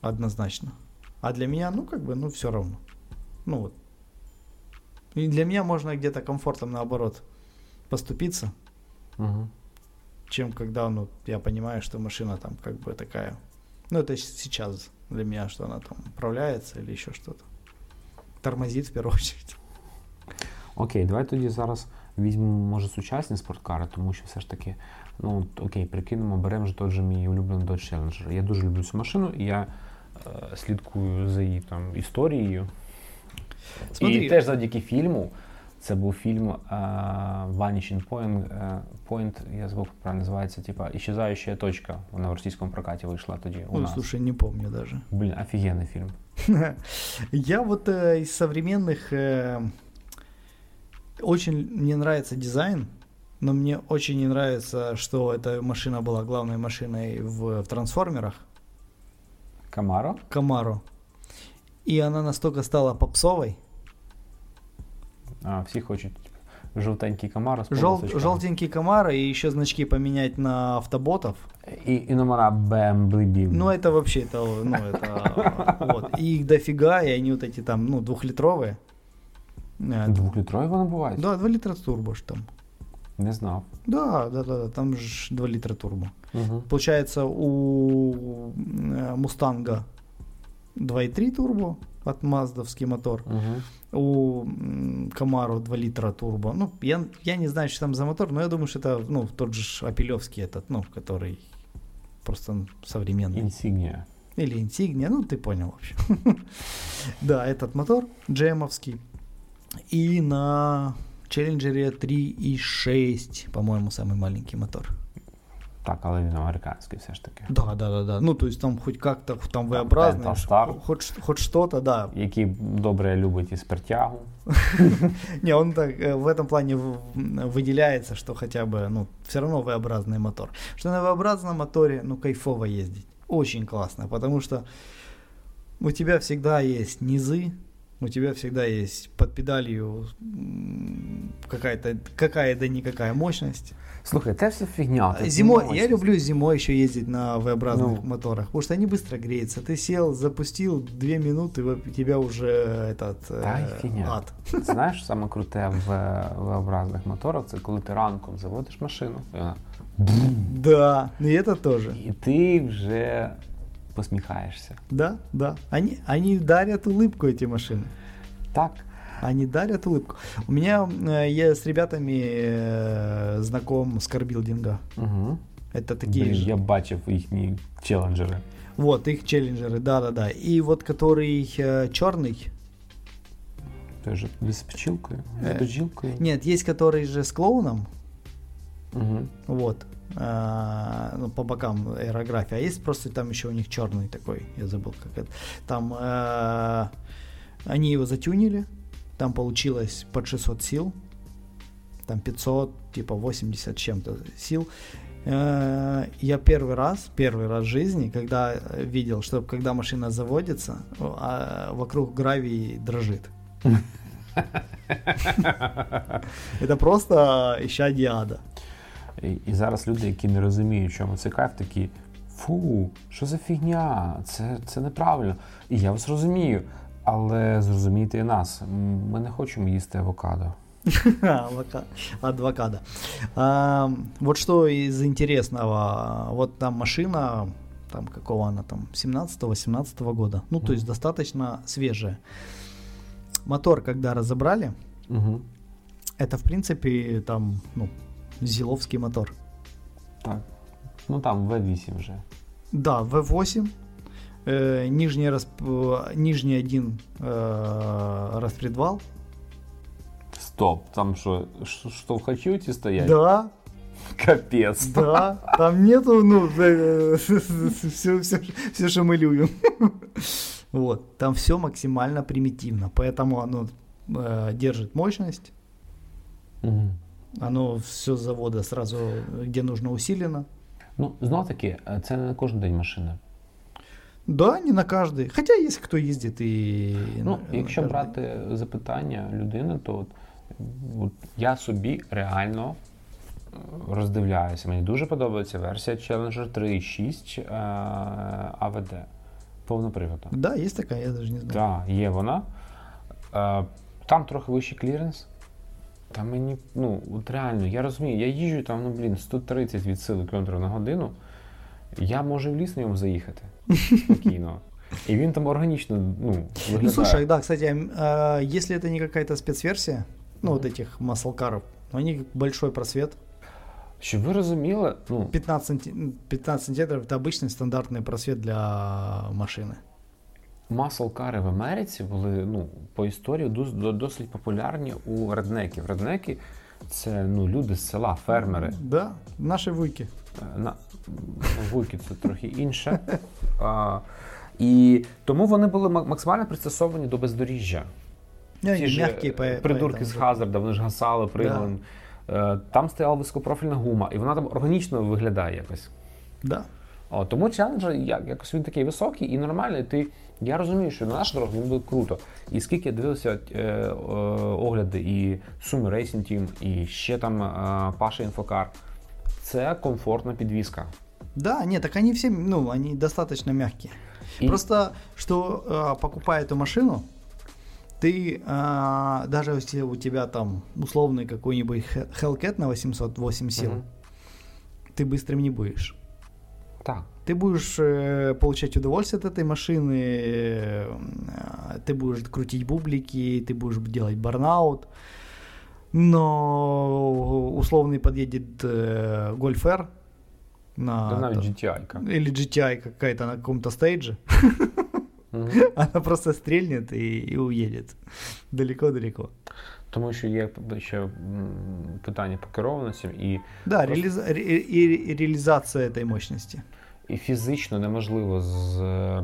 Однозначно. А для меня, ну, как бы, ну, все равно. Ну, вот. И для меня можно где-то комфортом, наоборот, поступиться, угу. чем когда, ну, я понимаю, что машина там как бы такая, ну, это сейчас для меня, что она там управляется или еще что-то. Тормозит в первую очередь. Окей, давай тоді зараз візьмемо, може, сучасні спорткари, тому що все ж таки, ну окей, прикинемо, беремо ж той же мій улюблений Dodge Challenger. Я дуже люблю цю машину, і я Е, слідкую за її там історією. Смотри. І теж завдяки фільму. Це був фільм uh, Vanishing Point, uh, Point, я забув, як правильно називається, типа «Исчезающая точка». Вона в російському прокаті вийшла тоді у Ой, нас. слушай, не помню даже. Блин, офигенный фильм. Я вот э, из современных... Э, очень мне нравится дизайн, но мне очень не нравится, что эта машина была главной машиной в, в трансформерах. Камаро? Камаро. И она настолько стала попсовой. А, все хочет желтенький Камаро Жел, желтенький Камаро и еще значки поменять на автоботов. И, и номера BMW. Ну, это вообще, это, ну, это, вот. И их дофига, и они вот эти там, ну, двухлитровые. Двухлитровые вони бувають? Да, 2 литра турбо ж там. Не знав. Да, да, да, там же 2 литра турбо. Угу. Получается, у Мустанга 2.3 турбо от маздовский мотор. Угу. У Камару 2 литра турбо. Ну, я, я не знаю, что там за мотор, но я думаю, что это ну, тот же Апелевский этот, ну, который просто современный. Инсигния. Или Инсигния, ну, ты понял, в общем. да, этот мотор джемовский. И на Челленджере 3.6, по-моему, самый маленький мотор. Так, але він американський все ж таки. Да, да, да, да. Ну, то есть там хоть как-то там V-образный, хоть, хоть что-то, да. Який добре любить і спиртягу. Не, он так э, в этом плане выделяется, что хотя бы, ну, все равно V-образный мотор. Что на V-образном моторе, ну, кайфово ездить. Очень классно, потому что у тебя всегда есть низы, у тебя всегда есть под педалью какая-то, какая да никакая мощность. Слухай, це все фігня. це Зимой, мощність. я люблю зимой еще ездить на V-образных Ну. моторах, потому что они быстро греются. Ты сел, запустил, две минуты, и у тебя уже этот Та й э, фігня. ад. Знаєш, саме круте в V-образних моторах, це коли ти ранком заводиш машину, і вона Да, и это тоже. І ти вже посміхаєшся. Да, да. Они, они дарят улыбку, эти машины. Так. Они дарят улыбку. У меня э, я с ребятами э, знаком с карбилдинга. Угу. Это такие Блін, же. я бачив їхні челенджери. Вот, их челленджеры, да-да-да. И вот который э, черный, Той же з пчілкою, з Е. дожилкою. нет, есть который же с клоуном, Угу. вот, э, ну, по бокам аэрография, а есть просто там еще у них черный такой, я забыл как это. Там э, они его затюнили, там получилось под 600 сил, там 500, типа 80 с чем-то сил. Э, Я первый раз, первый раз в жизни, когда видел, что когда машина заводится, а вокруг гравий дрожит. Это просто ища ада. І, і зараз люди, які не розуміють, чому це кайф, такі фу, що за фігня? Це, це неправильно. І я вас розумію. Але зрозумійте і нас. М, Ми не хочемо їсти авокадо. Авока- Адвокада. А, вот что из интересного. Вот там машина, там какого она там, 17-18 года. Ну, то есть достаточно свежая. Мотор, когда разобрали, Угу. это в принципе там, ну, Зиловский мотор. Так. Ну там V8 вже. Да, V8. э, нижний, расп... нижний один э, распредвал. Стоп, там що, ш- штовхачі ті стоять? Да, Капець. Да, там нету, ну, все, все, все, что мы любим. Вот, там все максимально примитивно, поэтому оно э, держит мощность, Мгм. Оно все с завода сразу, где нужно, усилено. Ну, знов таки, е, це не на кожен день машина. Да, не на каждый. Хотя есть кто ездит и... Ну, на- якщо на брати запитання людини, то от, от я собі реально е, роздивляюся. Мені дуже подобається версія Challenger 3.6 е, AVD повноприводна. Да, есть такая, я даже не знаю. Так, є вона. Е, Там трохи вищий кліренс. Та мені, ну, от реально, я розумію, я їжджу там, ну блін, 130 від сили км на годину. Я можу в ліс на ньому заїхати спокійно. І він там органічно ну, виглядає. Ну, слушай, да, кстати, э, если это не какая-то спецверсия, ну, вот этих маслкаров, у них большой просвет, Щоб ви розуміли, ну, 15, санти- 15 сантиметров это обычный стандартный просвет для машины. Маслкари в Америці були ну, по історії досить популярні у реднеків. Реднеки це ну, люди з села, фермери. Да, наши вуйки. Е, На вуйки це трохи інше. А, і тому вони були максимально пристосовані до бездоріжжя. Не, Ті ж по, е, придурки поэтому з да. Хазарда, вони ж гасали, пригали. Е, Там стояла високопрофільна гума, і вона там органічно виглядає якось. Да. О, тому челенджер як, якось він такий високий і нормальний. Ти, я розумію, що на нашу дорогу він буде круто. І скільки я дивився е, е, огляди і Sumo Racing Team, і ще там е, Паша Інфокар, це комфортна підвізка. Да, нет, так они все, ну, они достаточно мягкие. И- Просто, что э, покупая эту машину, ты, э, даже если у тебя там условный какой-нибудь He- Hellcat на 808 сил, Мгм. ты быстрым не будешь. Так. Ты будешь э, получать удовольствие от этой машины, э, ты будешь крутить бублики, ты будешь делать барнаут. Но условный подъедет э, Golf R на, Та навіть там, GTI. или GTI какая-то на каком-то стейдже, Мгм. она просто стрельнет и, и уедет далеко-далеко. Тому що є ще м, питання по керованості, і, Да, Просто- реализа- ре- и- и реализация этой мощности. і фізично неможливо з, е,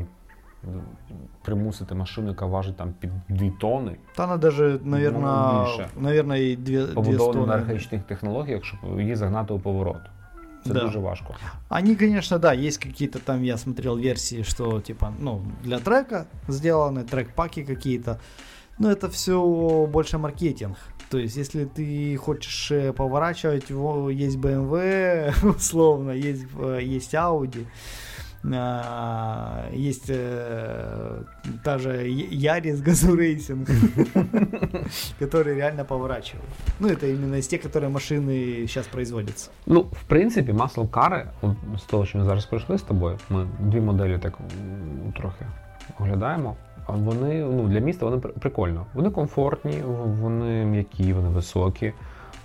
примусити машину, яка важить там під 2 тони, Да она даже, наверное, больше. наверное, и две, две побудована на стоны. архаїчних технологіях, щоб її загнати у поворот. Це Да. дуже важко. Они, конечно, да, есть какие-то там, я смотрел версии, что типа, ну, для трека сделаны, трек-паки какие-то. Но это все больше маркетинг. То есть, если ты хочешь э, поворачивать, есть BMW, условно, есть, э, есть Audi, а, есть э, та же Ярис Газу Рейсинг, которые реально поворачивают. Ну, это именно из тех, которые машины сейчас производятся. Ну, в принципі, масл кари, з того, що ми зараз пройшли з тобою, ми дві моделі так трохи оглядаємо. Вони ну, для міста вони прикольно. Вони комфортні, вони м'які, вони високі,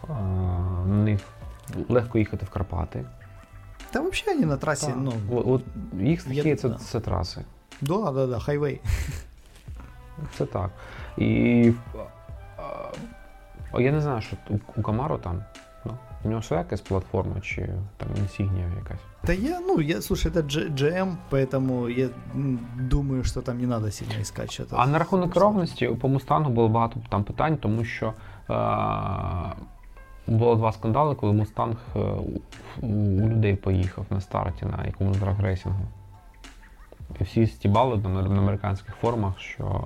на них легко їхати в Карпати. Та взагалі вони на трасі. Ну... От, от Їх стихія це, це траси. Да, да, да, хайвей. Це так. І я не знаю, що у Камаро там. Ну, у нього своя якась платформа чи там інсігнія якась. Да я, ну, я, слушай, это GM, поэтому я думаю, що там не треба сильно искать что-то. А на рахунок керованості по Мустангу було багато там питань, тому що е- було два скандали, коли Мустанг е, у людей поїхав на старті на якомусь драгрейсингу. І всі стібали на, на американських форумах, що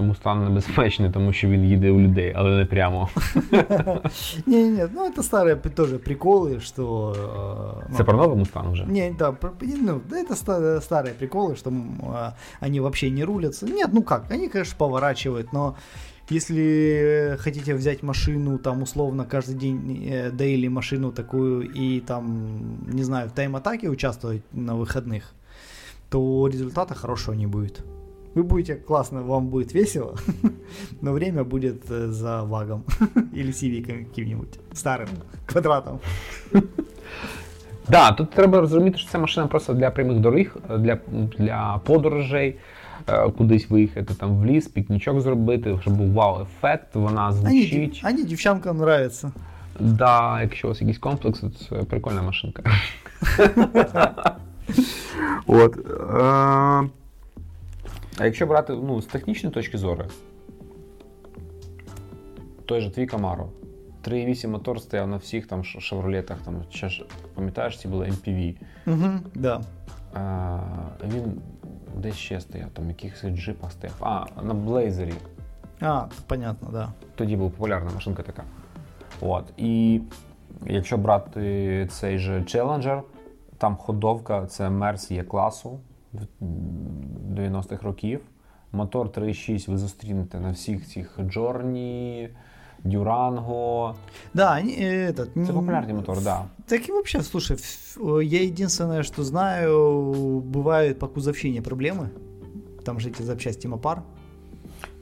Мустанг небезпечний, тому що він їде у людей, але не прямо. Ні, ні, ну це старі теж приколи, що... Ну, це про новий Мустанг вже? Ні, да, ну, это старые приколы, что они вообще не рулятся. Нет, ну как, они, конечно, поворачивают, но если хотите взять машину, там, условно, каждый день э, дейли машину такую и там, не знаю, в тайм-атаке участвовать на выходных, то результата хорошего не будет. Вы будете классно, вам будет весело, но время будет э, за вагом или сивиком каким-нибудь старым квадратом. Да, тут треба розуміти, що ця машина просто для прямих доріг, для для подорожей, е, кудись виїхати там в ліс, пікнічок зробити, щоб був вау-ефект, вона звучить. Ані дівчанкам нравиться. Да, якщо у вас якийсь комплекс, то це прикольна машинка. От. А якщо брати ну, з технічної точки зору, той же твій Camaro, 3,8 мотор стояв на всіх там шевролетах, там, ще, пам'ятаєш, ці були MPV. Угу, да. А, Він десь ще стояв, там в якихось джипах стояв. А, на Блейзері. А, понятно, да. Тоді була популярна машинка така. От. І якщо брати цей же Challenger, там ходовка це Мерс є класу. 90-х років. Мотор 3.6 ви зустрінете на всіх цих Джорні, Дюранго. Да, они, этот, Это популярный мотор, да. Так и вообще, слушай, я единственное, что знаю, бывают по кузовщине проблемы. Там же эти запчасти Мопар.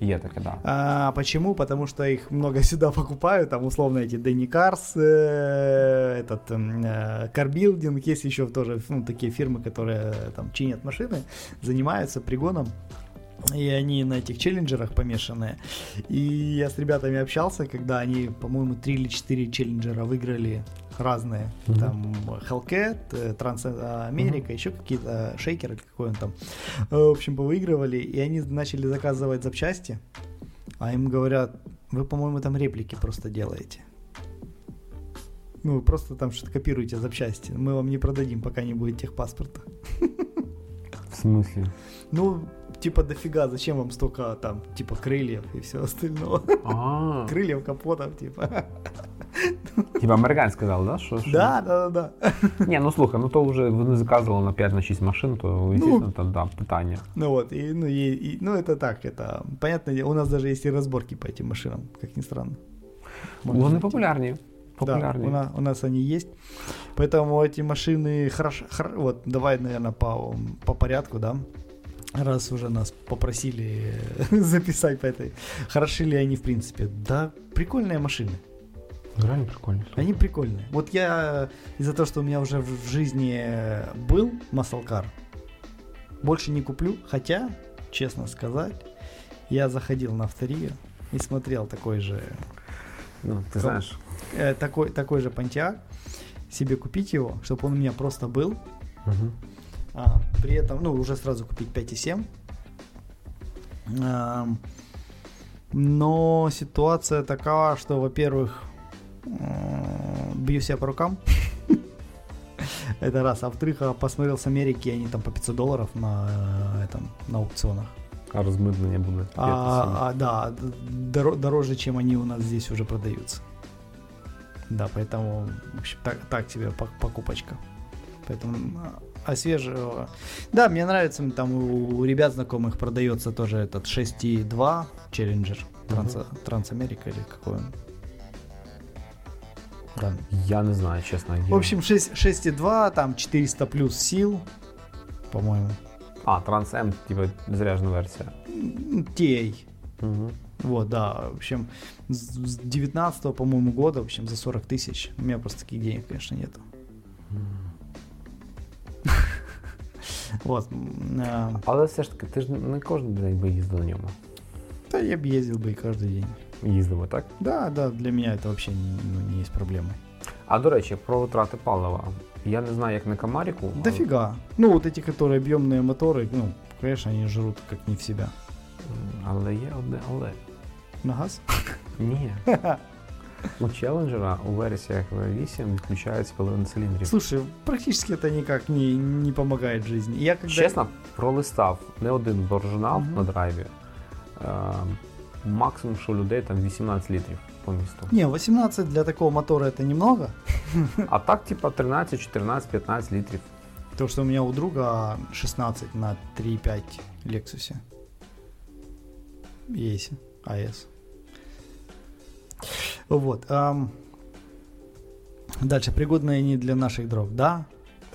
Є таке, да. А, почему? Потому что их много сюда покупают, там условно эти Дэнни Карс, э, этот э, есть еще тоже ну, такие фирмы, которые там чинят машины, занимаются пригоном. И они на этих челленджерах помешанные. И я с ребятами общался, когда они, по-моему, 3 или 4 челленджера выиграли разные. Mm-hmm. Там Hellcat, Трансамерика, mm-hmm. еще какие-то шейкеры, какой он там. В общем, повыигрывали, и они начали заказывать запчасти. А им говорят, вы, по-моему, там реплики просто делаете. Ну, просто там что-то копируете запчасти. Мы вам не продадим, пока не будет техпаспорта. В смысле? Ну, типа дофига, зачем вам столько там, типа крыльев и все остальное. А. Крыльев, капотов, типа. Типа американець сказав, да? Що, що? Да, да, да, да. Ні, ну слухай, ну то вже вони заказували на 5-6 машин, то, естественно, ну, там, да, питання. Ну вот, и, ну, и, и, ну это так, это, понятно, у нас даже есть и разборки по этим машинам, как ни странно. Можно вони популярні. Популярні. Да, у, нас, у нас они есть. Поэтому эти машины хорошо, хор, вот, давай, наверное, по, по порядку, да, раз уже нас попросили записать по этой, хороши ли они в принципе. Да, прикольные машины. Реально прикольные. Они прикольные. Вот я из-за того, что у меня уже в жизни был маслкар, больше не куплю, хотя, честно сказать, я заходил на авторию и смотрел такой же... Ну, ты знаешь... Э, такой, такой же Pontiac, себе купить его, чтобы он у меня просто был. Угу. А, при этом, ну, уже сразу купить 5,7. А, но ситуация такова, что, во-первых, бью себя по рукам. Это раз. А во-вторых, посмотрел с Америки, они там по 500 долларов на этом, на аукционах. А розмитнення буде. А, а, да, дор- дороже, чем они у нас здесь уже продаются. Да, поэтому, в общем, так, так пок- покупочка. Поэтому, а свежего... Да, мне нравится, там у ребят знакомых продается тоже этот 6.2 Challenger, Транс, Трансамерика или какой он. Да. Я не знаю, чесно. В общем, 6, 6.2, там 400 плюс сил, по-моему. А, Транс М, типа заряжена версія. М, TA. Угу. Вот, да, в общем, с с 19 по-моему, года, в общем, за 40 тысяч. У меня просто таких денег, конечно, нету. Вот. м, а, Але все ж таки, ти ж не кожен день би їздив на ньому. Да, я бы ездил бы и каждый день. Їздимо, так? Да, да, для меня это вообще ну, не есть проблемой. А до речі, про витрати палива. Я не знаю, як на Камаріку. але- Дофига. Ну, вот эти, которые объемные моторы, ну, конечно, они жрут как не в себя. Але є одне але. На газ? Ні. У челенджера у версіях V8 відключається половина циліндрів. Слушай, практически это никак не, не помогает жизни. Я когда... Чесно, пролистав не один боржинал Мгм. на драйві. Е, максимум, що у людей там 18 літрів по місту. Не, 18 для такого мотора это немного. А так, типа, 13, 14, 15 літрів. То, что у меня у друга 16 на 3.5 Lexus. Есть. АС. Вот. Дальше. Пригодные они для наших дров. Да,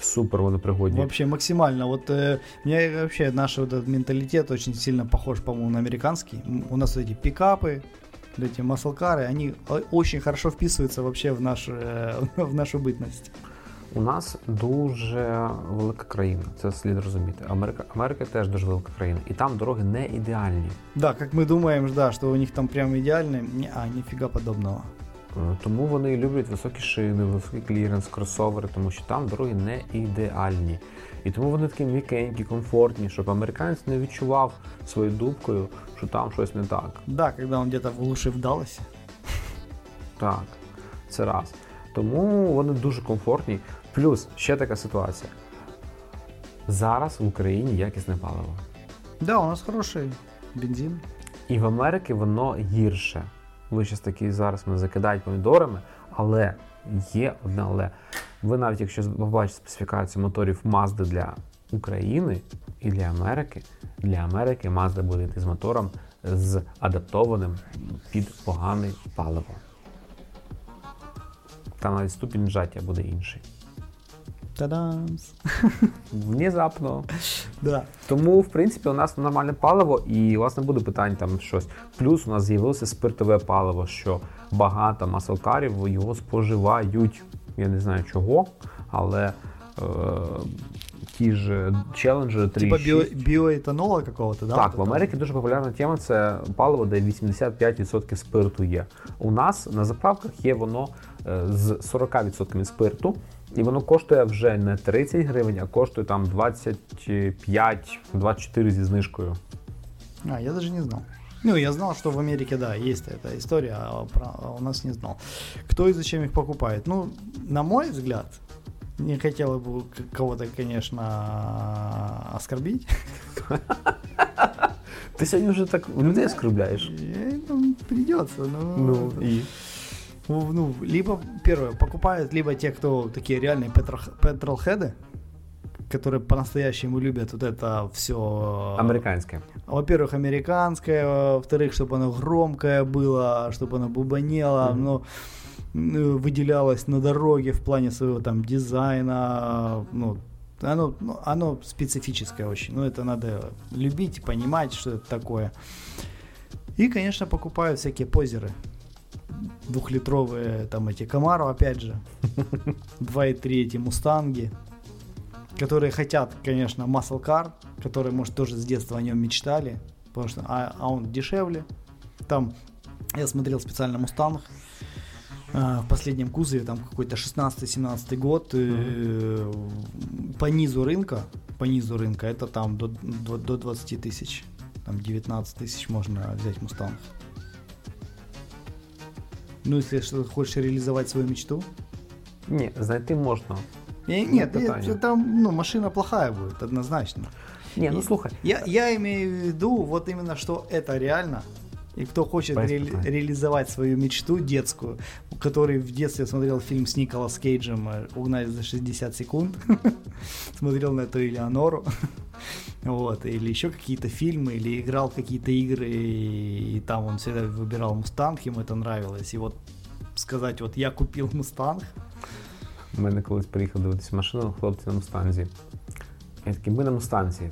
Супер, вони пригодні. вообще максимально. Вот э, мне вообще наш вот этот менталитет очень сильно похож, по-моему, на американский. У нас вот эти пикапы, эти маслкары, они очень хорошо вписываются вообще в, наш, э, в нашу бытность. У нас дуже велика країна, це слід розуміти. Америка, Америка теж дуже велика країна, і там дороги не ідеальні. Да, как мы думаем, да, что у них там прям идеальные. Не, а, нифига подобного. Е, Тому вони люблять високі шини, високий кліренс, кросовери, тому що там дороги не ідеальні. І тому вони такі м'якенькі, комфортні, щоб американець не відчував своєю дубкою, що там щось не так. Да, когда он где-то в глуши в Далласе. Так, це раз. Тому вони дуже комфортні. Плюс ще така ситуація. Зараз в Україні якісне паливо. Да, у нас хороший бензин. І в Америці воно гірше. Ви щас такі зараз мене закидають помідорами, але є одне але. Ви навіть якщо побачите специфікацію моторів Mazda для України і для Америки, для Америки Mazda буде йти з мотором з адаптованим під погане паливо. Там навіть ступінь вжаття буде інший. Та-дам! Внезапно. Да. Тому, в принципі, у нас нормальне паливо, і у вас не буде питань там щось. Плюс у нас з'явилося спиртове паливо, що багато маселкарів його споживають. Я не знаю чого, але е, ті ж челенджери 3. Типа био, биоэтанола какого-то, да? Так, в? Америці дуже популярна тема це паливо, де 85% спирту є. У нас на заправках є воно е, з 40% спирту, і воно коштує вже не 30 гривень, а коштує там 25-24 зі знижкою. А, я даже не знал. Ну, я знал, что в Америке, да, есть эта история, а, про- а у нас не знал. Кто и зачем их покупает? Ну, на мой взгляд, не хотела бы к- кого-то, конечно, оскорбить. Ти сьогодні вже так людей оскорбляєш. Э, ну, придется, но... Ну і Ну, ну, либо, первое, покупают либо те, кто такие реальные петрол- петролхеды, которые по-настоящему любят вот это все... американське. Во-первых, американское, во-вторых, чтобы оно громкое было, чтобы оно бубанело, Мгм. оно м, выделялось на дороге в плане своего там дизайна, ну, оно, ну, оно специфическое очень, ну, это надо любить, понимать, что это такое. И, конечно, покупают всякие позеры. Двухлитровые там эти Камаро, опять же. 2.3 эти Мустанги. Которые хотят, конечно, muscle car, которые, может, тоже с детства о нем мечтали. Потому что а, а он дешевле. Там я смотрел специально Мустанг. а, В последнем кузове там какой-то 16-17 год э, по низу рынка, по низу рынка это там до, до, до 20 тысяч, там 19 тысяч можно взять Мустанг. Ну, если что, хочешь реализовать свою мечту. Ні, знайти можна. Э, Нет, нет, там ну, машина плохая будет, однозначно. Не, ну слухай. Я, я имею в виду вот именно, что это реально. И кто хочет Без ре- питань. реализовать свою мечту детскую, который в детстве смотрел фильм с Николас Кейджем э, «Угнать за 60 секунд», смотрел на эту Элеонору, вот, или еще какие-то фильмы, или играл в какие-то игры, и, и там он всегда выбирал Мустанг, ему это нравилось, и вот сказать, вот я купил Мустанг, У мене колись приїхав дивитися машину, хлопці на мустанзі. Я такий, ми на мустанзі.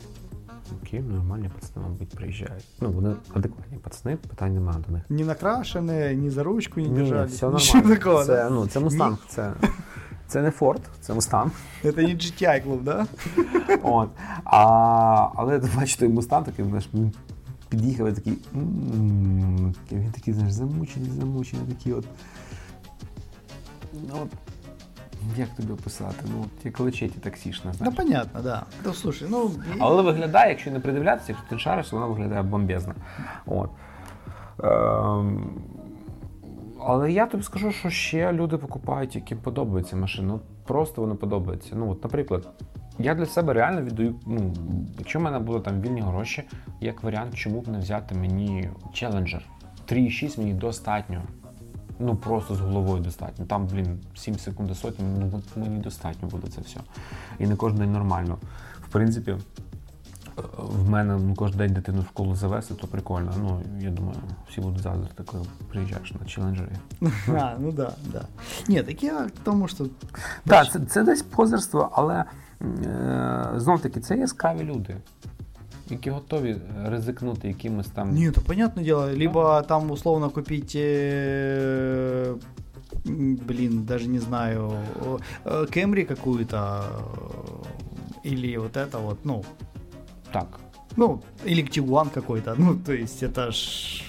Окей, нормальні пацани, мабуть, приїжджають. Ну, вони адекватні пацани, питань немає до них. не накрашенные, ни за ручку Ні, держали, все нормально. такого, це, ну, це мустанг, це, це не Форд, це мустанг. Это не GTI клуб, да? От. А, але бачиш, той мустанг такий, знаєш, під'їхав і такий. Він такий, знаєш, замучений, замучений, такий от. Ну, от. Як тобі описати? Ну, як лечеті таксішна, Да знаєш. понятно, да. Да слушай, ну... Але виглядає, якщо не придивлятися, якщо ти шариш, вона виглядає бомбезно. От. Ем, але я тобі скажу, що ще люди покупають, яким подобається машина. Ну, просто воно подобається. Ну, от, наприклад, я для себе реально віддаю. Ну, якщо в мене були там вільні гроші, як варіант, чому б не взяти мені Challenger. 3,6 мені достатньо. Ну просто з головою достатньо. Там, блін, 7 секунд до сотні, ну мені достатньо буде це все. І не кожен день нормально. В принципі, в мене ну, кожен день дитину в школу завести, то прикольно. Ну, я думаю, всі будуть заздрити, коли приїжджаєш на челенджері. А, ну да, да. Нет, так я к тому, что... Так, це, це десь позерство, але е, знов таки це яскраві люди, які готові ризикнути якимось там. Нет, ну, понятное дело, либо там условно купить, э, м, блин, даже не знаю, э, Кемри какую-то, э, или вот это вот, ну, Так. ну, или Тигуан какой-то, ну, то есть это ж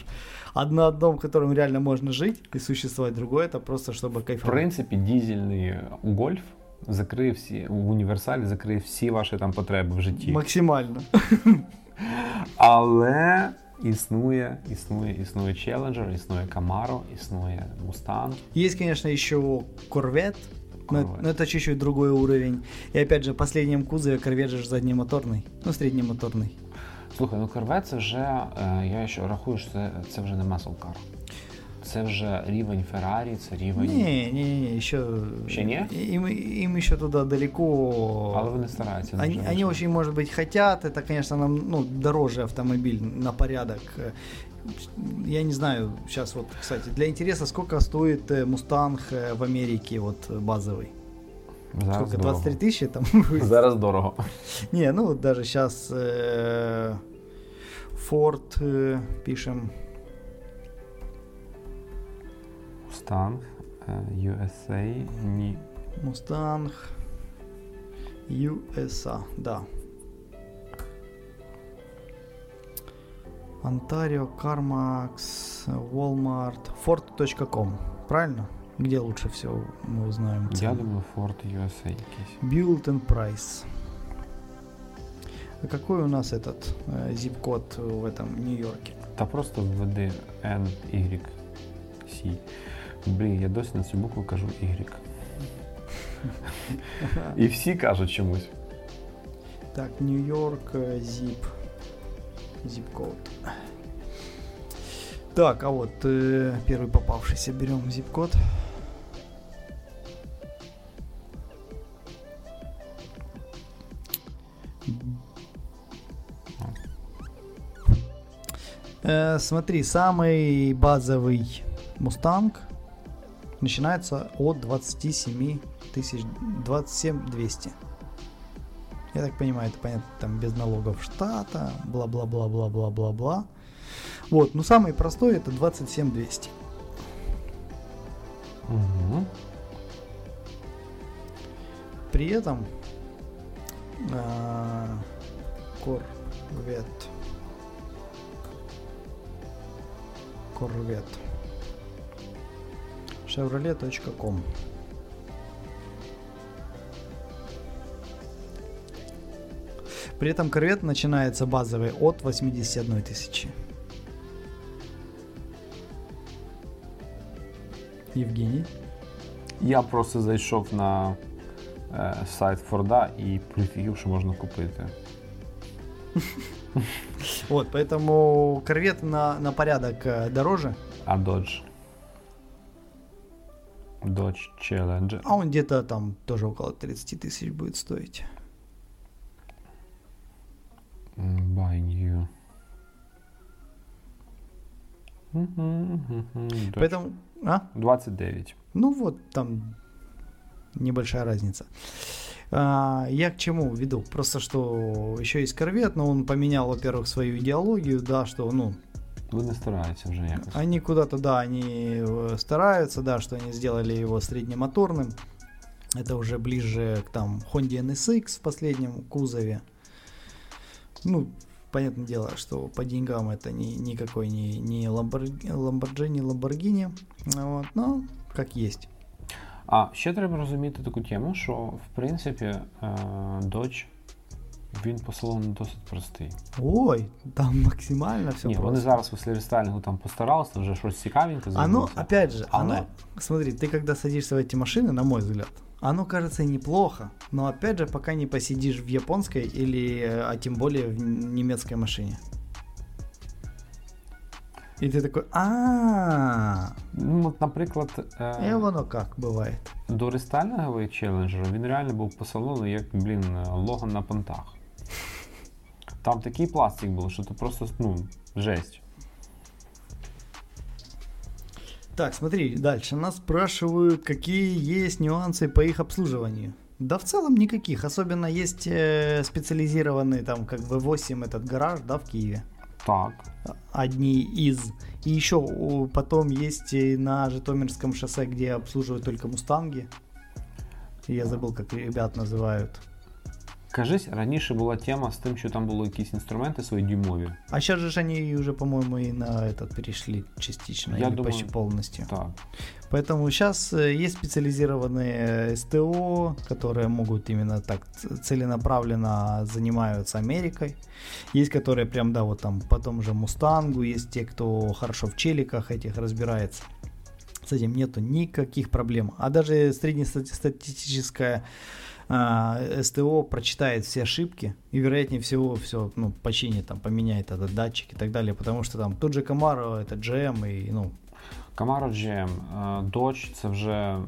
одно одно, в котором реально можно жить и существовать, другое это просто чтобы В кайфовать. принципі, дізельний гольф закриє всі в універсалі, закриє всі ваші там потреби в житті. Максимально. Але існує, існує, існує Challenger, існує Camaro, існує Mustang. Есть, конечно, еще Corvette, но, Corvette. но это чуть-чуть другой уровень. И опять же, в последнем кузове Corvette же заднемоторный, ну, среднемоторный. Слухай, ну Corvette це вже, е, я ще рахую, що це, це вже не muscle car. Це вже рівень Ferrari, це рівень. Не, не, не, не, еще... Еще не? Им, им еще туда далеко. Але вони стараються. Они, они очень, может быть, хотят, это, конечно, нам, ну, дороже автомобиль на порядок. Э, Я не знаю, сейчас вот, кстати, для интереса, сколько стоит э, Мустанг э, в Америке, вот э, базовый? Зараз Сколько, дорого. 23 тысячи там? Зараз дорого. Не, ну даже сейчас Ford э, пишем. Mustang, е, USA, ні. Mustang USA, да. Ontario, CarMax, Walmart, Ford.com, правильно? Где лучше всего мы узнаем Я цену? думаю, Ford USA якийсь. Build and Price. А какой у нас этот э, zip-код в этом Нью-Йорке? Та просто введи C. Блін, я досі на цю букву кажу Y. І всі кажуть чомусь. Так, Нью-Йорк, э, zip. Zip-код. Так, а вот э, первый попавшийся берем zip-код. Э, смотри, самый базовый Мустанг начинается от 27 тысяч, 27 200. Я так понимаю, это понятно, там без налогов штата, бла-бла-бла-бла-бла-бла-бла. Вот, ну самый простой это 27 200. Угу. При этом а, Corvette. Corvette Chevrolet.com При этом Corvette начинается базовый от 81 тысячи. Евгений. Я просто зайшов на е, сайт Форда і прифігів, що можна купити. Вот, поэтому корвет на, на порядок э, дороже. А Dodge? Dodge Challenger. А он где-то там тоже около 30 тысяч будет стоить. Buy new. Мгм, Dodge. Поэтому, а? 29. Ну вот, там небольшая разница. А, я к чему веду? Просто что еще есть корвет, но он поменял, во-первых, свою идеологию, да, что, ну, Вони стараються вже якось. они куда-то, да, они э, стараются, да, что они сделали его среднемоторным. Это уже ближе к там Honda NSX в последнем кузове. Ну, понятное дело, что по деньгам это не, никакой не, не Lamborghini, Lamborghini, вот, но как есть. А ще треба розуміти таку тему, що в принципі Dodge він по салону досить простий. Ой, там максимально все Ні, вони зараз після рестайлінгу там постаралися, вже щось цікавеньке Оно, зробити. опять же, Оно- оно, смотри, ты когда садишься в эти машины, на мой взгляд, оно кажется неплохо, но опять же, пока не посидишь в японской или, э, а тем более в немецкой машине. И ты такой, а Ну, от, наприклад, е, и воно как бывает. до рестайлінгових челенджерів він реально був по салону, як, блін, логан на понтах. Там такий пластик був, що це просто, ну, жесть. Так, смотри, дальше. Нас спрашивают, какие есть нюансы по их обслуживанию. Да в целом никаких. Особенно есть э, специализированный там как бы 8 этот гараж, да, в Киеве. Так. одни из. И еще у- потом есть на Житомирском шоссе, где обслуживают только мустанги. Я забыл, как ребят называют. Кажись, раніше була тема з тим, що там були якісь інструменти свої дюймові. А сейчас же ж они уже, по-моему, и на этот перешли частично, Я или думаю, почти полностью. Так. Поэтому сейчас э, есть специализированные СТО, которые могут именно так ц- целенаправленно занимаются Америкой. Есть, которые прям, да, вот там по тому же Мустангу, есть те, кто хорошо в челиках этих разбирается. С этим нету никаких проблем. А даже среднестатистическая а, СТО прочитает все ошибки и вероятнее всего все ну, починит, там, поменяет этот датчик и так далее, потому что там тот же Camaro, это GM и ну, Camaro GM, е, Dodge це вже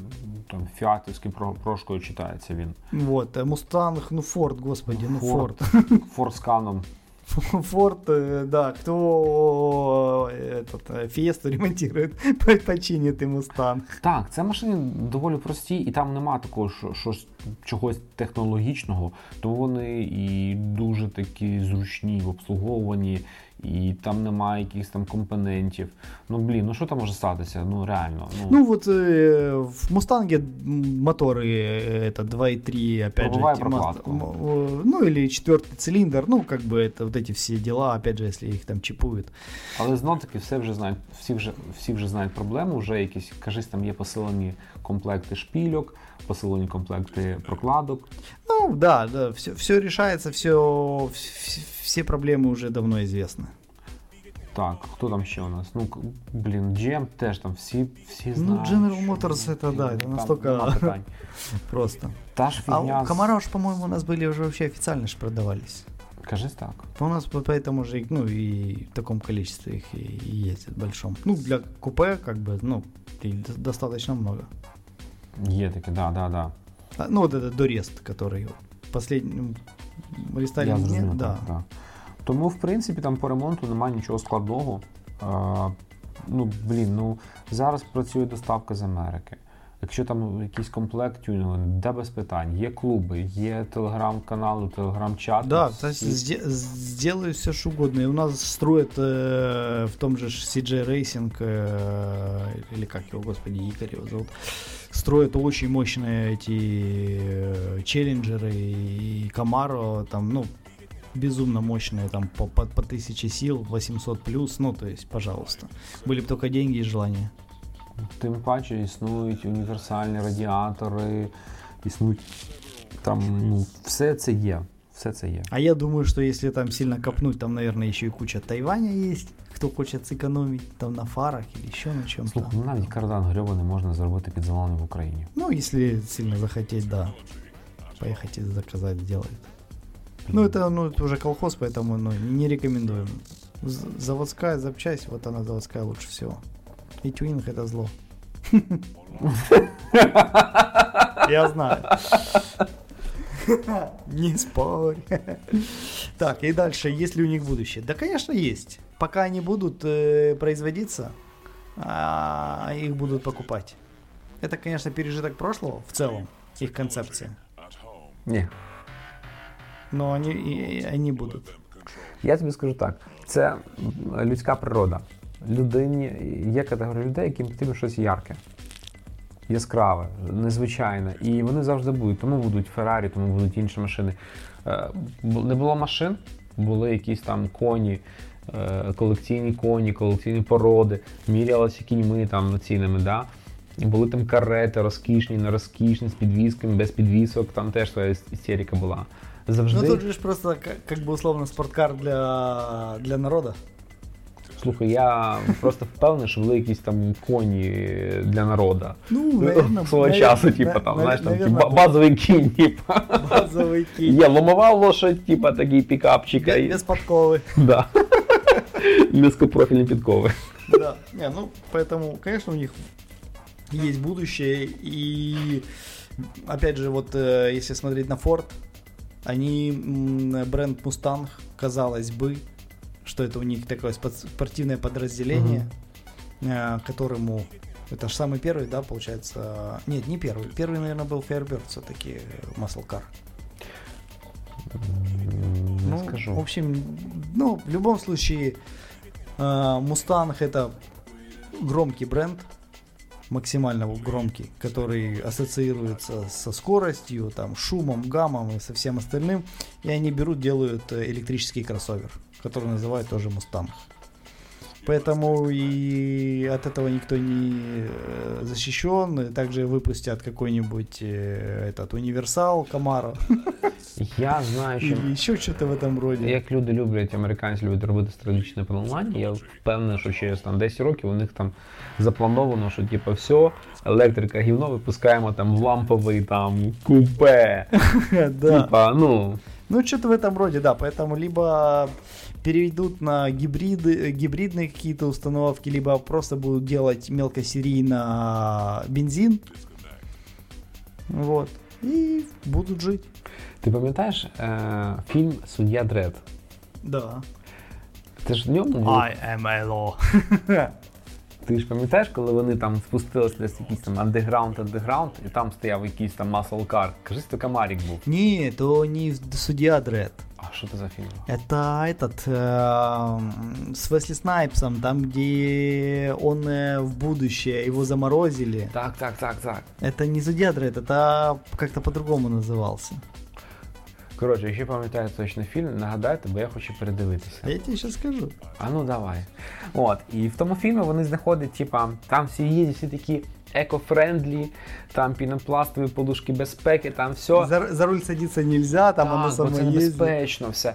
там фіатівським про- прошкою читається він. Вот, э, Мустанг, ну Форд, господи, ну Форд. Форд. Форсканом. Форд, э, да, кто э, этот, э, Фиесту ремонтирует, по- починит и Мустанг. Так, це машини доволі прості, і там нема такого що, щось, чогось технологічного, тому вони і дуже такі зручні в обслуговуванні, і там немає якихось там компонентів. Ну блін, ну що там може статися? Ну реально. Ну, Ну вот э, в Мустанге м, моторы э, это 2.3, опять Пробывая же, эти прокладку. мо- м, э, ну или четвертый цилиндр, ну как бы это вот эти все дела, опять же, если их там чипуют. Але знов таки все вже знають, всі вже всі вже знають проблему. Вже якісь кажись, там є посилені комплекти шпільок, посилені комплекти прокладок. Ну да, да, все, все решается, все, все проблемы уже давно известны. Так, хто там ще у нас? Ну к- блін, GM теж там всі, всі Ну, знають. General що- Motors это, да, это там настолько- нема питань. Просто. Та ж А фігня. у з- Комара уж, по-моему, у нас были уже вообще официально же продавались. Кажись так. У нас по- поэтому же, и- ну, и в таком количестве их и, и ездит большом. Ну, для купе, как бы, ну, и д- достаточно много. Є таке, да, да, да. А, Ну, вот этот Дорест, который последний Я рестайлинг, не- зрозумів, да. так, так. Тому, в принципі, там по ремонту немає нічого складного. А, ну, блін, ну зараз працює доставка з Америки. Якщо там якийсь комплект тюнінгу, де без питань, є клуби, є телеграм-канали, телеграм-чати. Да, всі- то есть сде- сделаю все что угодно. И у нас строят э, в том же ж CJ Racing, э, или как его, господи, Игорь его зовут, строят очень мощные эти э, челленджеры и Camaro, там, ну, безумно мощные, там, по, по, по 1000 сил, 800 плюс, ну, то есть, пожалуйста. Были бы только деньги и желание. Тим паче існують універсальні радіатори, існують там, ну, все це є. Все це є. А я думаю, что если там сильно копнуть, там, наверное, еще и куча Тайваня есть, кто хочет сэкономить там на фарах или еще на чем-то. Слухай, ну навіть кардан грьобаний можна зробити під завалами в Україні. Ну, если сильно захотеть, да. Поехать и заказать, сделают. ну, это, ну, это уже колхоз, поэтому ну, не рекомендуем. Заводская запчасть, вот она заводская лучше всего. И тюнинг это зло. Я знаю. Не спорь. Так, и дальше, есть ли у них будущее? Да, конечно, есть. Пока они будут э, производиться, а, их будут покупать. Это, конечно, пережиток прошлого в целом, их концепция. Ні. Но они, и- они будут. Я тобі скажу так: це людська природа. Людині є категорія людей, яким потрібно щось ярке, яскраве, незвичайне. І вони завжди будуть. Тому будуть Феррарі, тому будуть інші машини. Е, Не було машин, були якісь там коні, е, колекційні коні, колекційні породи, мірялися кіньми там цінами. Да? І були там карети, розкішні, не розкішні, з підвісками, без підвісок, там теж своя іс- істерика була. Завжди. Ну тут же ж просто как, как бы условно спорткар для, для народа. Слухай, я просто впевнений, що були якісь там коні для народу. Ну, наверное, Свого навер- часу, типу, на- там, на- знаєш, там наверно, типу, базовий кінь, типу. базовый кий. Є ломова лошадь, типу, такий пікапчик. Без, і- без подковы. Да. Низкопрофільні підкови. Да. Не, ну, поэтому, конечно, у них есть будущее. И, опять же, вот э, если смотреть на Ford, они, бренд Mustang, казалось бы, что это у них такое спо- спортивное подразделение, э, которому... Это же самый первый, да, получается? Нет, не первый. Первый, наверное, был Firebird все-таки, э, Muscle Car. Не Ну, в скажу. общем, ну, в любом случае, э, Мустанг это громкий бренд, максимально громкий, который ассоциируется со скоростью, там, шумом, гамом и со всем остальным. И они берут, делают э, электрический кроссовер, который называют тоже Мустанг. Поэтому и от этого никто не э, защищен. Также выпустят какой-нибудь э, этот универсал Камаро Я знаю, що или еще что-то в этом роде. як люди люблять, американці люблять робити стратегічне планування, я впевнений, що через там 10 років у них там заплановано, що типу, все, електрика гівно випускаємо там в ламповий там купе. Да. Типа, ну. Ну, что-то в этом роде, да. Поэтому либо переведут на гибриды, э, гибридные какие-то установки, либо просто будут делать мелкосерийно бензин. Вот. И будут жить. Ти пам'ятаєш е, фільм Суддя Дред? Да. Ти ж в ньому був? am Elo. Ти ж пам'ятаєш, коли вони там спустилися десь якийсь там андеграунд, андеграунд, і там стояв якийсь там масл кар. Кажись, то Камарік був. Нет, то не судья Дред. А що це за фільм? Это этот эм, с Весли Снайпсом, там где он э, в будущее, его заморозили. Так, так, так, так. Это не судья Дред, это как-то по-другому назывался. Коротше, якщо пам'ятаю точно фільм, нагадайте, бо я хочу передивитися. Я тебе сейчас скажу. А ну давай. От, і в тому фільмі вони знаходять, типа, там всі їздять, всі такі еко-френдлі, там пінопластові подушки безпеки, там все. За, за руль садиться нельзя, там оно Так, бо само це небезпечно все.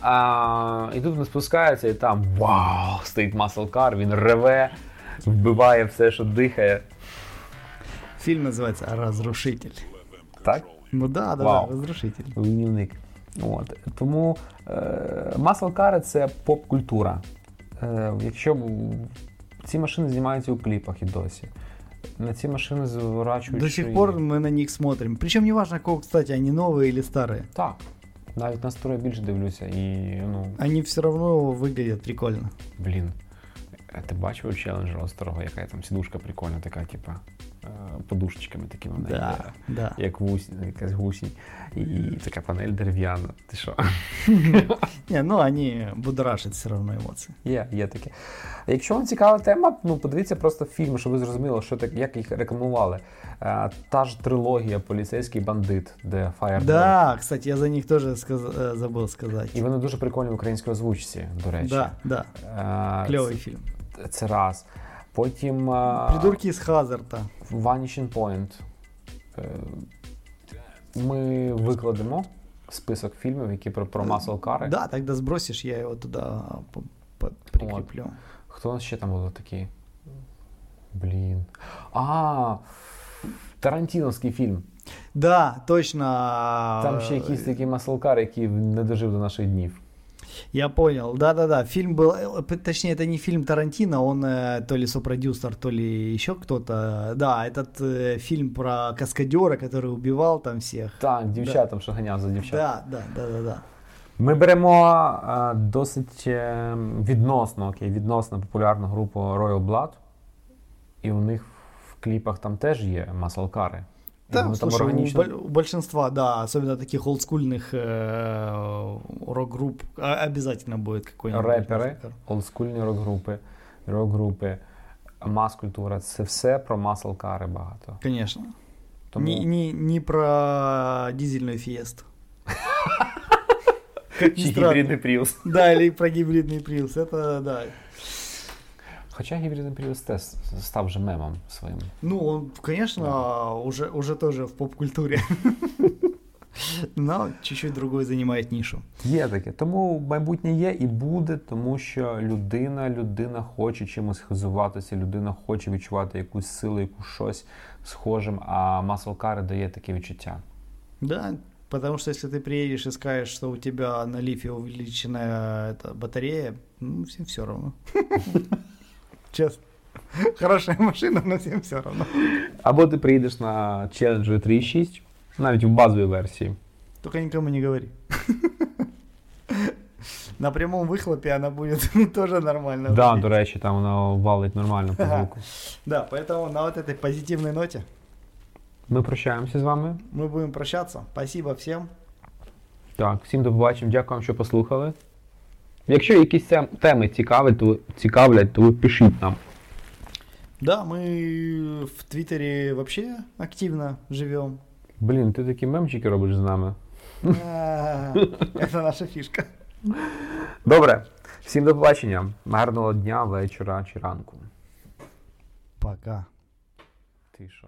А, і тут вони спускаються, і там вау! Стоїть маслкар, він реве, вбиває все, що дихає. Фильм называется «Разрушитель». Так? Ну да, да, Вау. да, «Разрушитель». Руйнівник. От. Тому е, маслкари це поп-культура. Е, якщо б- ці машини знімаються у кліпах і досі. На ці машини зворачують. До сих шиї. пор мы на них смотрим. Причем неважно, какого, кстати, они новые или старые. Так. Навіть на строї більше дивлюся і ну, Они все равно выглядят прикольно. блін. е, Ти бачив у челенджера старого, яка там сідушка прикольна, така, типа, е, подушечками такими вона Да, є. да. Як гусінь, якась гусінь. І, і така панель дерев'яна. Ти що? Не, ну они будоражат все равно эмоции. Є, є таке. Якщо вам цікава тема, ну подивіться просто фільм, щоб ви зрозуміли, що так, як їх рекламували. Е, та ж трилогія Поліцейський бандит, де Firebird. Да, кстати, я за них тоже сказ- э, забыл сказать. І вони дуже прикольні в українській озвучці, до речі. Да, да, Е, клевый фильм. Це, це раз. Потім е, Придурки из Хазарта. Vanishing Point. Е, Ми викладемо список фільмів, які про, про масл кари. Да, тогда сбросишь, я его туда по- по- прикреплю. Хто у нас ще там були такі? Блін. А, Тарантіновський фільм. Да, точно. Там ще якийсь такий маслкар, який не дожив до наших днів. Я понял. Да-да-да. Фильм был, э, точнее, это не фильм Тарантино, он э, то ли сопродюсер, то ли еще кто-то. Да, этот э, фильм про каскадера, который убивал там всех. Так, дівчатам, що ганяв за дівчат. Да, да, да, да, да. Ми беремо а, досить е, відносно, окей, відносно популярну групу Royal Blood, і у них в кліпах там теж є маслкари. І Да, вони там слушай, у, органічно- боль- у большинства, да, особенно таких олдскульных э, рок-групп, а- обязательно будет какой-нибудь. репери, массакр. олдскульні рок-групи, рок-групи, мас-культура це все про маслкари багато. Конечно. Тому Не, не, не про дизельную фиесту. Как ни чи странно. гібридний Prius. Да, или про гибридный приус. Это да. Хоча гібридний Prius теж став вже мемом своїм. Ну, он, конечно, уже, уже тоже в поп-культуре. Но чуть-чуть другой занимает нишу. Є таке. Тому майбутнє є і буде, тому що людина, людина хоче чимось хизуватися, людина хоче відчувати якусь силу, якусь щось схожим, а маслкари дає таке відчуття. Да, потому что если ты приедешь и скажешь, что у тебя на лифе увеличенная эта батарея, ну, всем все равно. Честно. Хорошая машина, но всем все равно. Або ти приїдеш на Challenger 3.6, навіть в базовій версії. Только никому не говори. На прямом выхлопе она будет тоже нормально. Так, да, выглядеть. до речі, там воно валить нормально по звуку. Да, поэтому на вот этой позитивной ноте Ми прощаємося з вами. мы будем прощаться. Спасибо всем. Так, всім до побачення. Дякую вам, що послухали. Якщо якісь теми цікавлять, то цікавлять, то ви пишіть нам. Да, мы в Твиттере вообще активно живем. Блін, ти такі мемчики робиш з нами. А, Это наша фишка. Добре, всім до побачення. Гарного дня, вечора чи ранку. Пока. Ти що?